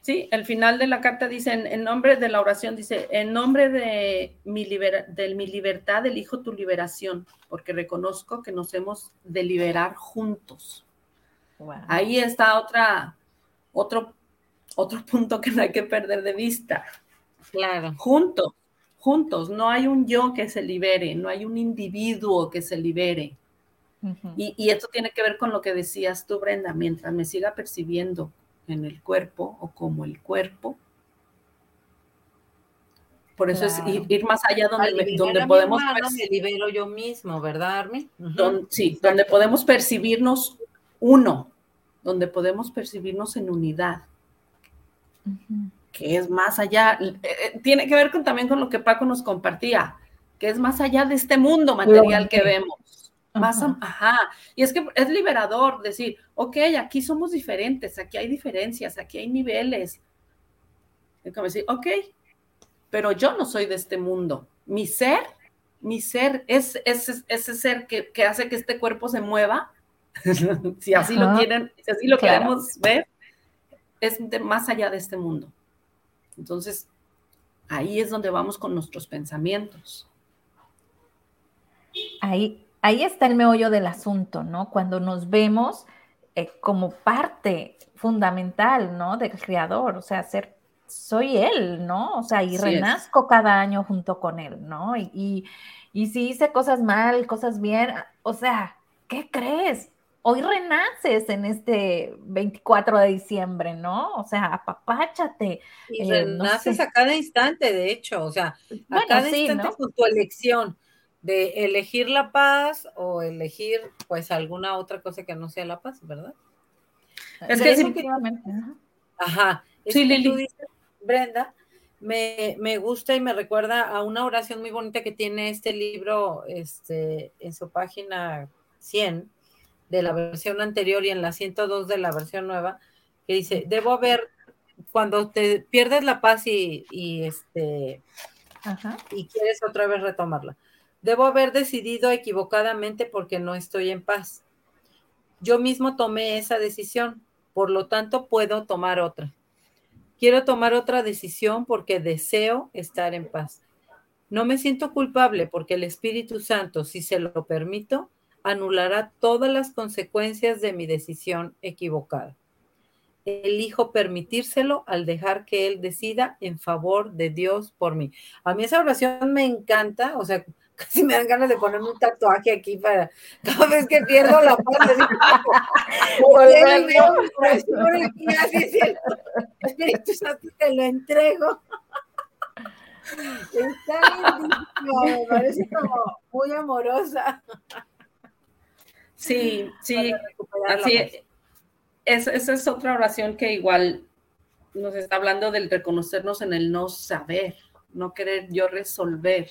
sí, el final de la carta dice, en, nombre de la oración, dice, en nombre de mi, de mi libertad, elijo tu liberación, porque reconozco que nos hemos de liberar juntos. Ahí está otra, otro, otro punto que no hay que perder de vista. Claro. Juntos, juntos, no hay un yo que se libere, no hay un individuo que se libere y, esto tiene que ver con lo que decías tú, Brenda, mientras me siga percibiendo en el cuerpo o como el cuerpo. Por eso es ir, más allá donde, donde podemos... me libero yo mismo, ¿verdad, Armin? sí, donde podemos percibirnos uno, donde podemos percibirnos en unidad, que es más allá, eh, eh, tiene que ver con, también con lo que Paco nos compartía, que es más allá de este mundo material que vemos. Más, ajá. Y es que es liberador decir, ok, aquí somos diferentes, aquí hay diferencias, aquí hay niveles. Es como decir, ok, pero yo no soy de este mundo. Mi ser, mi ser es, ese ser que, hace que este cuerpo se mueva, si así lo quieren, si así lo queremos ver, es de más allá de este mundo. Entonces, ahí es donde vamos con nuestros pensamientos. Ahí, ahí está el meollo del asunto, ¿no? Cuando nos vemos eh, como parte fundamental, ¿no? Del creador, o sea, ser, soy él, ¿no? O sea, y renazco cada año junto con él, ¿no? Y, y, si hice cosas mal, cosas bien, o sea, ¿qué crees? Hoy renaces en este 24 de diciembre, ¿no? O sea, apapáchate. Y eh, renaces a cada instante, de hecho, o sea, a cada instante con tu elección de elegir la paz o elegir pues alguna otra cosa que no sea la paz, ¿verdad? Es que efectivamente. Ajá. sí, Lili. Brenda, me, me, gusta y me recuerda a una oración muy bonita que tiene este libro este, en su página 100 de la versión anterior y en la 102 de la versión nueva, que dice, debo haber, cuando te pierdes la paz y, y este, y quieres otra vez retomarla, Debo haber decidido equivocadamente porque no estoy en paz. Yo mismo tomé esa decisión, por lo tanto puedo tomar otra. Quiero tomar otra decisión porque deseo estar en paz. No me siento culpable porque el Espíritu Santo, si se lo permito, anulará todas las consecuencias de mi decisión equivocada. Elijo permitírselo al dejar que Él decida en favor de Dios por mí. A mí esa oración me encanta, o sea, casi me dan ganas de ponerme un tatuaje aquí para cada vez que pierdo la paz. Espíritu Santo, te lo entrego. Está me parece como muy amorosa. Sí, sí, así es, esa es otra oración que igual nos está hablando del reconocernos en el no saber, no querer yo resolver.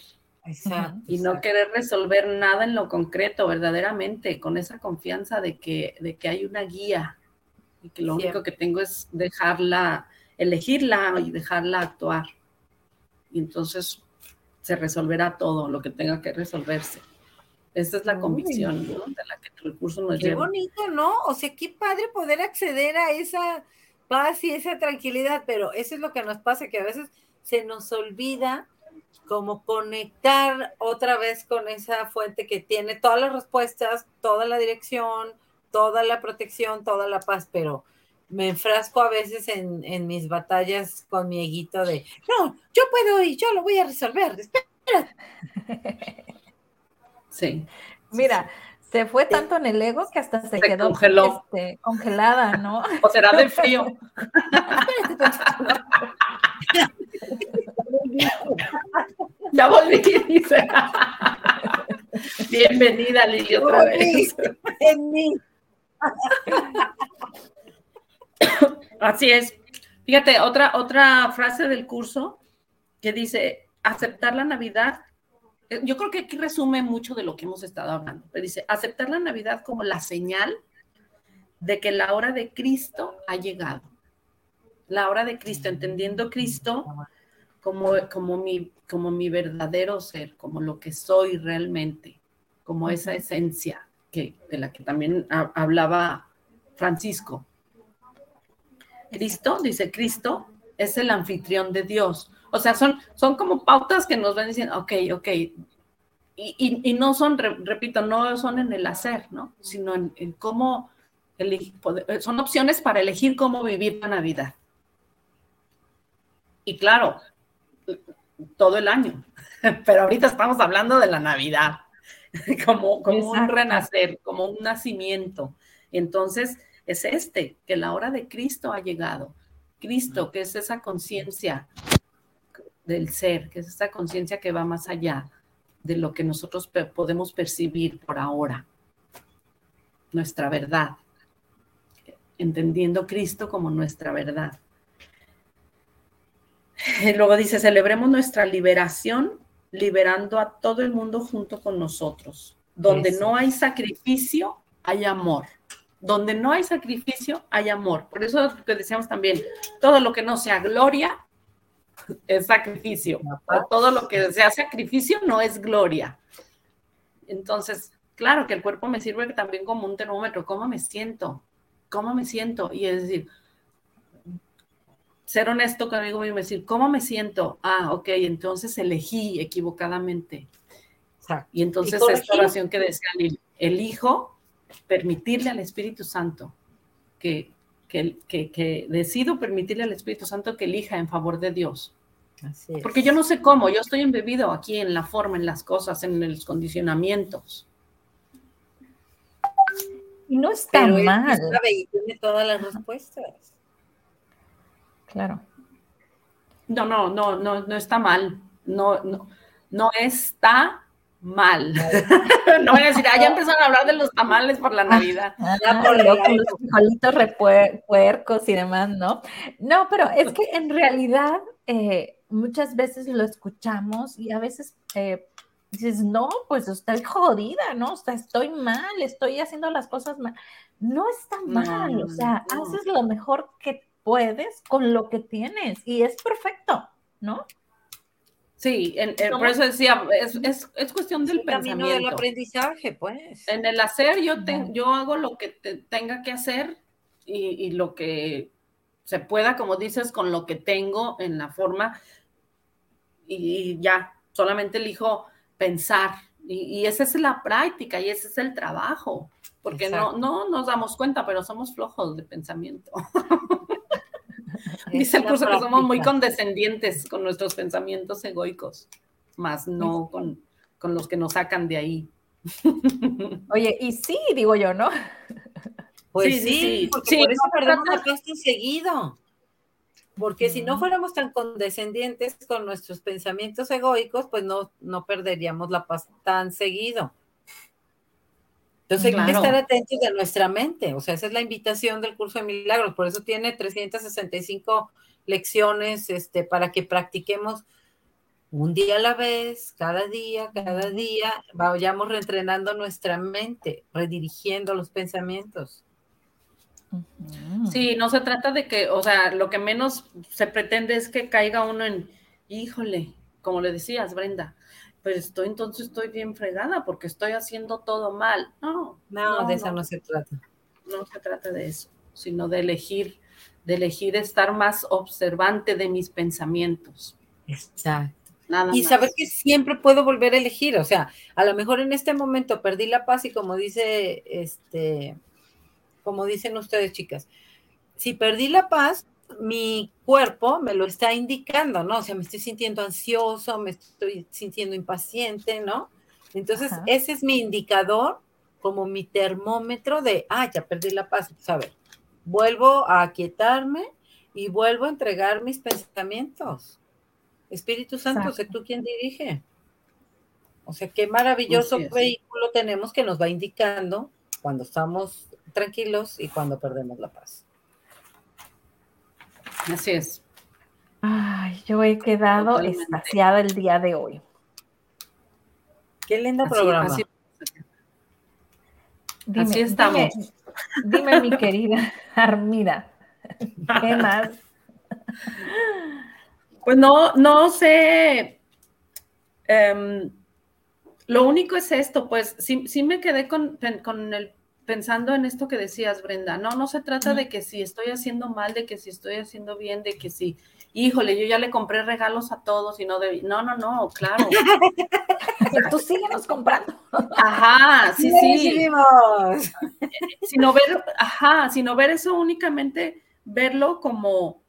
Y no querer resolver nada en lo concreto, verdaderamente, con esa confianza de que, de que hay una guía y que lo único que tengo es dejarla, elegirla y dejarla actuar. Y entonces se resolverá todo lo que tenga que resolverse. Esa es la convicción ¿no? de la que el curso nos qué bonito, ¿no? O sea, qué padre poder acceder a esa paz y esa tranquilidad, pero eso es lo que nos pasa, que a veces se nos olvida como conectar otra vez con esa fuente que tiene todas las respuestas, toda la dirección, toda la protección, toda la paz, pero me enfrasco a veces en, mis batallas con mi eguito de, no, yo puedo y yo lo voy a resolver, espera. Sí. Mira, se fue tanto en el ego que hasta se, quedó este, congelada, ¿no? O será del frío. ya volví, dice. Bienvenida, Lili, otra vez. En mí. Así es. Fíjate, otra, otra frase del curso que dice, aceptar la Navidad yo creo que aquí resume mucho de lo que hemos estado hablando. dice, aceptar la Navidad como la señal de que la hora de Cristo ha llegado. La hora de Cristo, entendiendo Cristo como, como, mi, como mi verdadero ser, como lo que soy realmente, como esa esencia que, de la que también hablaba Francisco. Cristo, dice Cristo, es el anfitrión de Dios. O sea, son, son como pautas que nos van diciendo, ok, ok. Y, no son, repito, no son en el hacer, ¿no? Sino en, cómo elegir, son opciones para elegir cómo vivir la Navidad. Y claro, todo el año. Pero ahorita estamos hablando de la Navidad, como, como un renacer, como un nacimiento. Entonces, es este, que la hora de Cristo ha llegado. Cristo, que es esa conciencia del ser, que es esta conciencia que va más allá de lo que nosotros podemos percibir por ahora, nuestra verdad, entendiendo Cristo como nuestra verdad. Y luego dice, celebremos nuestra liberación, liberando a todo el mundo junto con nosotros. Donde no hay sacrificio, hay amor. Donde no hay sacrificio, hay amor. Por eso que decíamos también, todo lo que no sea gloria, es sacrificio. todo lo que sea sacrificio no es gloria. Entonces, claro que el cuerpo me sirve también como un termómetro. ¿Cómo me siento? ¿Cómo me siento? Y es decir, ser honesto conmigo mismo y decir, ¿cómo me siento? Ah, ok, entonces elegí equivocadamente. Y entonces esta oración que decía elijo permitirle al Espíritu Santo que que, decido permitirle al Espíritu Santo que elija en favor de Dios. Porque yo no sé cómo, yo estoy embebido aquí en la forma, en las cosas, en los condicionamientos. Y no está mal. y tiene todas las respuestas. Claro. No, no, no, no, no está mal. No, no, no está mal. no voy a decir, ah, ya empezaron a hablar de los tamales por la Navidad. Ah, por los frijolitos repuercos y demás, ¿no? No, pero es que en realidad eh, muchas veces lo escuchamos y a veces eh, dices, no, pues estoy jodida, ¿no? O sea, estoy mal, estoy haciendo las cosas mal. No está mal, o sea, haces lo mejor que puedes con lo que tienes y es perfecto, ¿no? Sí, por eso decía, es, cuestión del pensamiento. del aprendizaje, pues. En el hacer, yo, yo hago lo que tenga que hacer y, lo que se pueda, como dices, con lo que tengo en la forma y, ya, solamente elijo pensar Y, esa es la práctica y ese es el trabajo, porque no, no nos damos cuenta, pero somos flojos de pensamiento. Dice el curso que somos muy condescendientes con nuestros pensamientos egoicos, más no con, con los que nos sacan de ahí. Oye, y sí, digo yo, ¿no? Pues sí, sí, porque por eso perdemos la paz seguido. Porque si no fuéramos tan condescendientes con nuestros pensamientos egoicos, pues no, no perderíamos la paz tan seguido. Entonces hay que estar atentos de nuestra mente. O sea, esa es la invitación del curso de milagros. Por eso tiene 365 lecciones este, para que practiquemos un día a la vez, cada día, cada día, vayamos reentrenando nuestra mente, redirigiendo los pensamientos. Sí, no se trata de que, o sea, lo que menos se pretende es que caiga uno en, híjole, como le decías, Brenda, pues estoy entonces estoy bien fregada porque estoy haciendo todo mal. No, no, de eso no se trata. No se trata de eso, sino de elegir, de elegir estar más observante de mis pensamientos. Exacto y saber que siempre puedo volver a elegir, o sea, a lo mejor en este momento perdí la paz y como dice, este, como dicen ustedes, chicas, si perdí la paz, mi cuerpo me lo está indicando, ¿no? O sea, me estoy sintiendo ansioso, me estoy sintiendo impaciente, ¿no? Entonces, ese es mi indicador, como mi termómetro de, ah, ya perdí la paz. Pues, a ver, vuelvo a aquietarme y vuelvo a entregar mis pensamientos. Espíritu Santo, sé tú quien dirige. O sea, qué maravilloso vehículo tenemos que nos va indicando cuando estamos tranquilos y cuando perdemos la paz. Así es. Ay, yo he quedado estaciada el día de hoy. Qué lindo programa. Así, estamos. Dime, mi querida Armida, ¿qué más? Pues no, no sé. Em, lo único es esto, pues sí, sí me quedé con, el pensando en esto que decías, Brenda. No, no se trata de que si estoy haciendo mal, de que si estoy haciendo bien, de que si, híjole, yo ya le compré regalos a todos y no debí. No, no, no, claro. Tú síguenos comprando. Ajá, sí, sí. Sino ver, ajá, sino ver eso únicamente, verlo como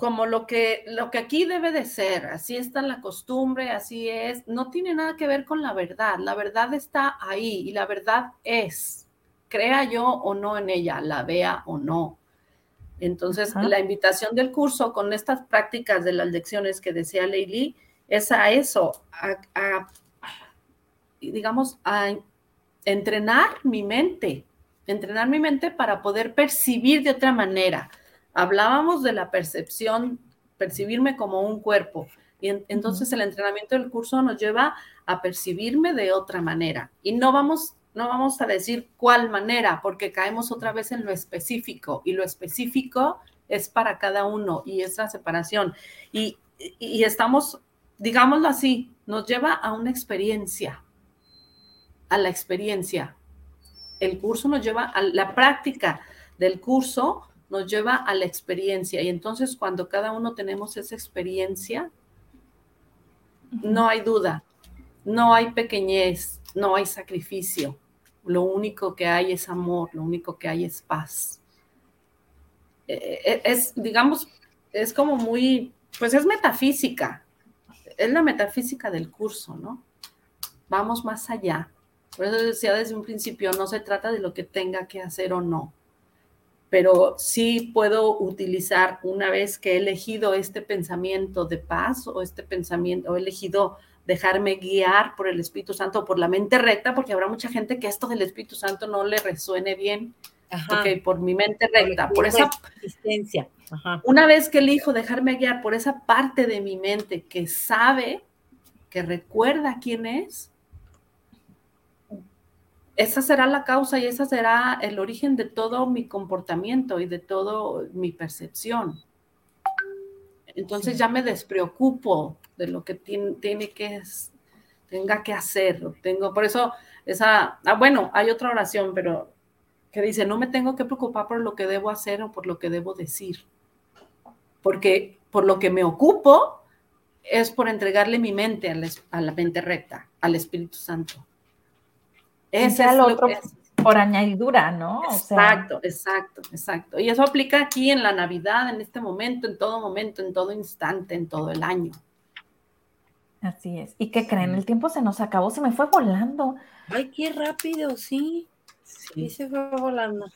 como lo que, lo que aquí debe de ser, así está la costumbre, así es, no tiene nada que ver con la verdad, la verdad está ahí y la verdad es, crea yo o no en ella, la vea o no. Entonces, la invitación del curso con estas prácticas de las lecciones que decía Leili es a eso, a digamos, a entrenar mi mente, entrenar mi mente para poder percibir de otra manera hablábamos de la percepción, percibirme como un cuerpo. Y entonces el entrenamiento del curso nos lleva a percibirme de otra manera. Y no vamos, no vamos a decir cuál manera, porque caemos otra vez en lo específico. Y lo específico es para cada uno y es la separación. Y, y estamos, digámoslo así, nos lleva a una experiencia, a la experiencia. El curso nos lleva a la práctica del curso, nos lleva a la experiencia. Y entonces cuando cada uno tenemos esa experiencia, no hay duda, no hay pequeñez, no hay sacrificio. Lo único que hay es amor, lo único que hay es paz. E, e, es, digamos, es como muy, pues es metafísica, es la metafísica del curso, ¿no? Vamos más allá. Por eso decía desde un principio, no se trata de lo que tenga que hacer o no, pero sí puedo utilizar una vez que he elegido este pensamiento de paz o este pensamiento, o he elegido dejarme guiar por el Espíritu Santo, por la mente recta, porque habrá mucha gente que esto del Espíritu Santo no le resuene bien, porque por mi mente recta, por, esa existencia. Una vez que elijo dejarme guiar por esa parte de mi mente que sabe, que recuerda quién es, esa será la causa y esa será el origen de todo mi comportamiento y de todo mi percepción. Entonces ya me despreocupo de lo que tiene, que tenga que hacer. Tengo, por eso esa, ah, bueno, hay otra oración, pero que dice, no me tengo que preocupar por lo que debo hacer o por lo que debo decir. Porque por lo que me ocupo es por entregarle mi mente a la mente recta al Espíritu Santo. Ese es que por añadidura, ¿no? exacto, exacto, exacto. Y eso aplica aquí en la Navidad, en este momento, en todo momento, en todo instante, en todo el año. Así es. ¿Y qué creen? El tiempo se nos acabó, se me fue volando. Ay, qué rápido, sí. Sí, se fue volando.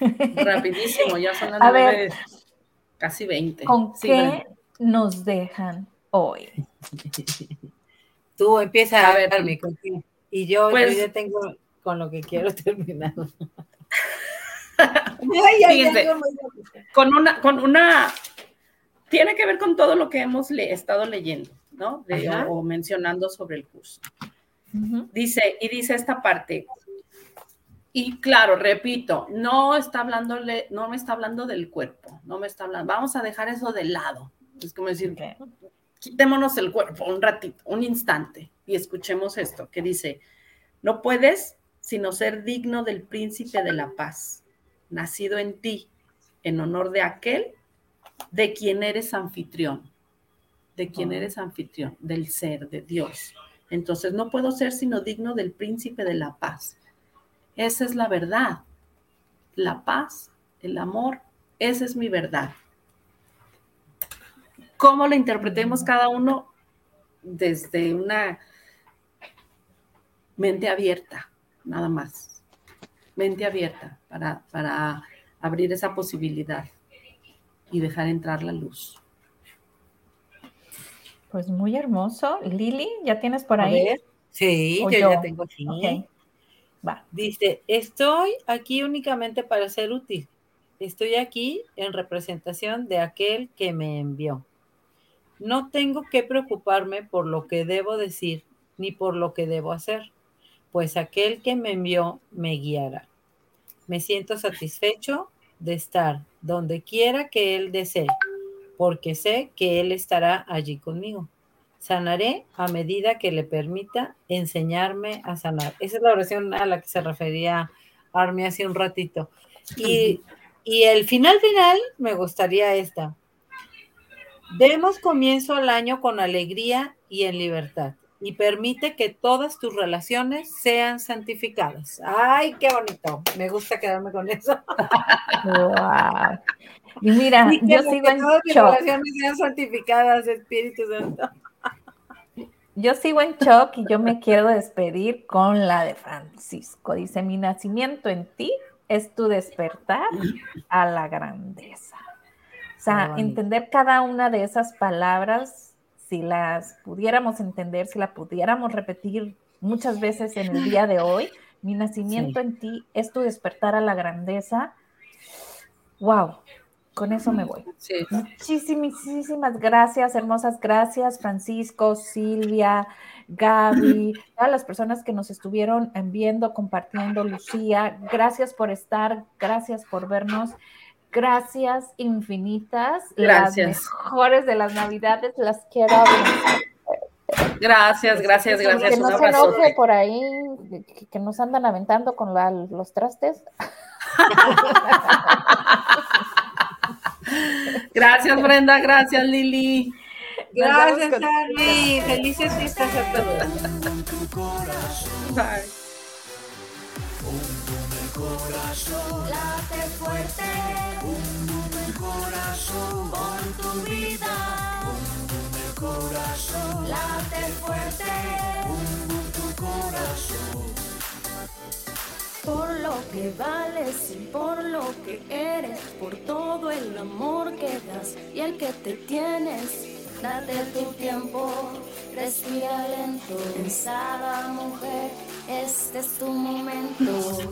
Rapidísimo, ya son las nueve, casi veinte. ¿Con qué nos dejan hoy? Tú empieza a, ver, Y yo, pues, yo ya tengo con lo que quiero terminar. con una, con una, tiene que ver con todo lo que hemos estado leyendo, ¿no? o mencionando sobre el curso. Dice, y dice esta parte, y claro, repito, no está hablándole, no me está hablando del cuerpo, no me está hablando, vamos a dejar eso de lado. Es como decir, quitémonos el cuerpo un ratito, un instante, y escuchemos esto, que dice, no puedes sino ser digno del príncipe de la paz, nacido en ti, en honor de aquel de quien eres anfitrión, de quien eres anfitrión, del ser, de Dios. Entonces no puedo ser sino digno del príncipe de la paz. Esa es la verdad. La paz, el amor, esa es mi verdad. ¿Cómo la interpretemos cada uno? Desde una mente abierta, nada más. Mente abierta para, para abrir esa posibilidad y dejar entrar la luz. Pues muy hermoso. Lili, ¿ya tienes por ahí? Sí, yo, ya tengo aquí. Va. Dice, estoy aquí únicamente para ser útil. Estoy aquí en representación de aquel que me envió. No tengo que preocuparme por lo que debo decir ni por lo que debo hacer pues aquel que me envió me guiará. Me siento satisfecho de estar donde quiera que Él desee, porque sé que Él estará allí conmigo. Sanaré a medida que le permita enseñarme a sanar. Esa es la oración a la que se refería Armi hace un ratito. Y, y el final final me gustaría esta. Demos comienzo al año con alegría y en libertad y permite que todas tus relaciones sean santificadas. Ay, qué bonito. Me gusta quedarme con eso. wow. Y mira, yo sigo en todas shock. relaciones sean santificadas, Espíritu Santo. Yo sigo en shock y yo me quiero despedir con la de Francisco. Dice, mi nacimiento en ti es tu despertar a la grandeza. O sea, entender cada una de esas palabras si las pudiéramos entender, si la pudiéramos repetir muchas veces en el día de hoy, mi nacimiento en ti es tu despertar a la grandeza. Wow, con eso me voy. Muchísimas gracias, hermosas gracias, Francisco, Silvia, Gaby, todas las personas que nos estuvieron viendo, compartiendo, Lucía, gracias por estar, gracias por vernos. Gracias infinitas. Gracias. Las mejores de las navidades las quiero Gracias, gracias, gracias. Que no se enoje por ahí, que, nos andan aventando con los trastes. gracias, Brenda, gracias, Lili. Gracias, Army. Felices fiestas a todos. Bye corazón late fuerte. Un boom corazón por tu vida. Un boom el corazón late fuerte. Un boom tu corazón. Por lo que vales y por lo que eres, por todo el amor que das y el que te tienes. Date tu tiempo, respira lento, pensada mujer, este es tu momento.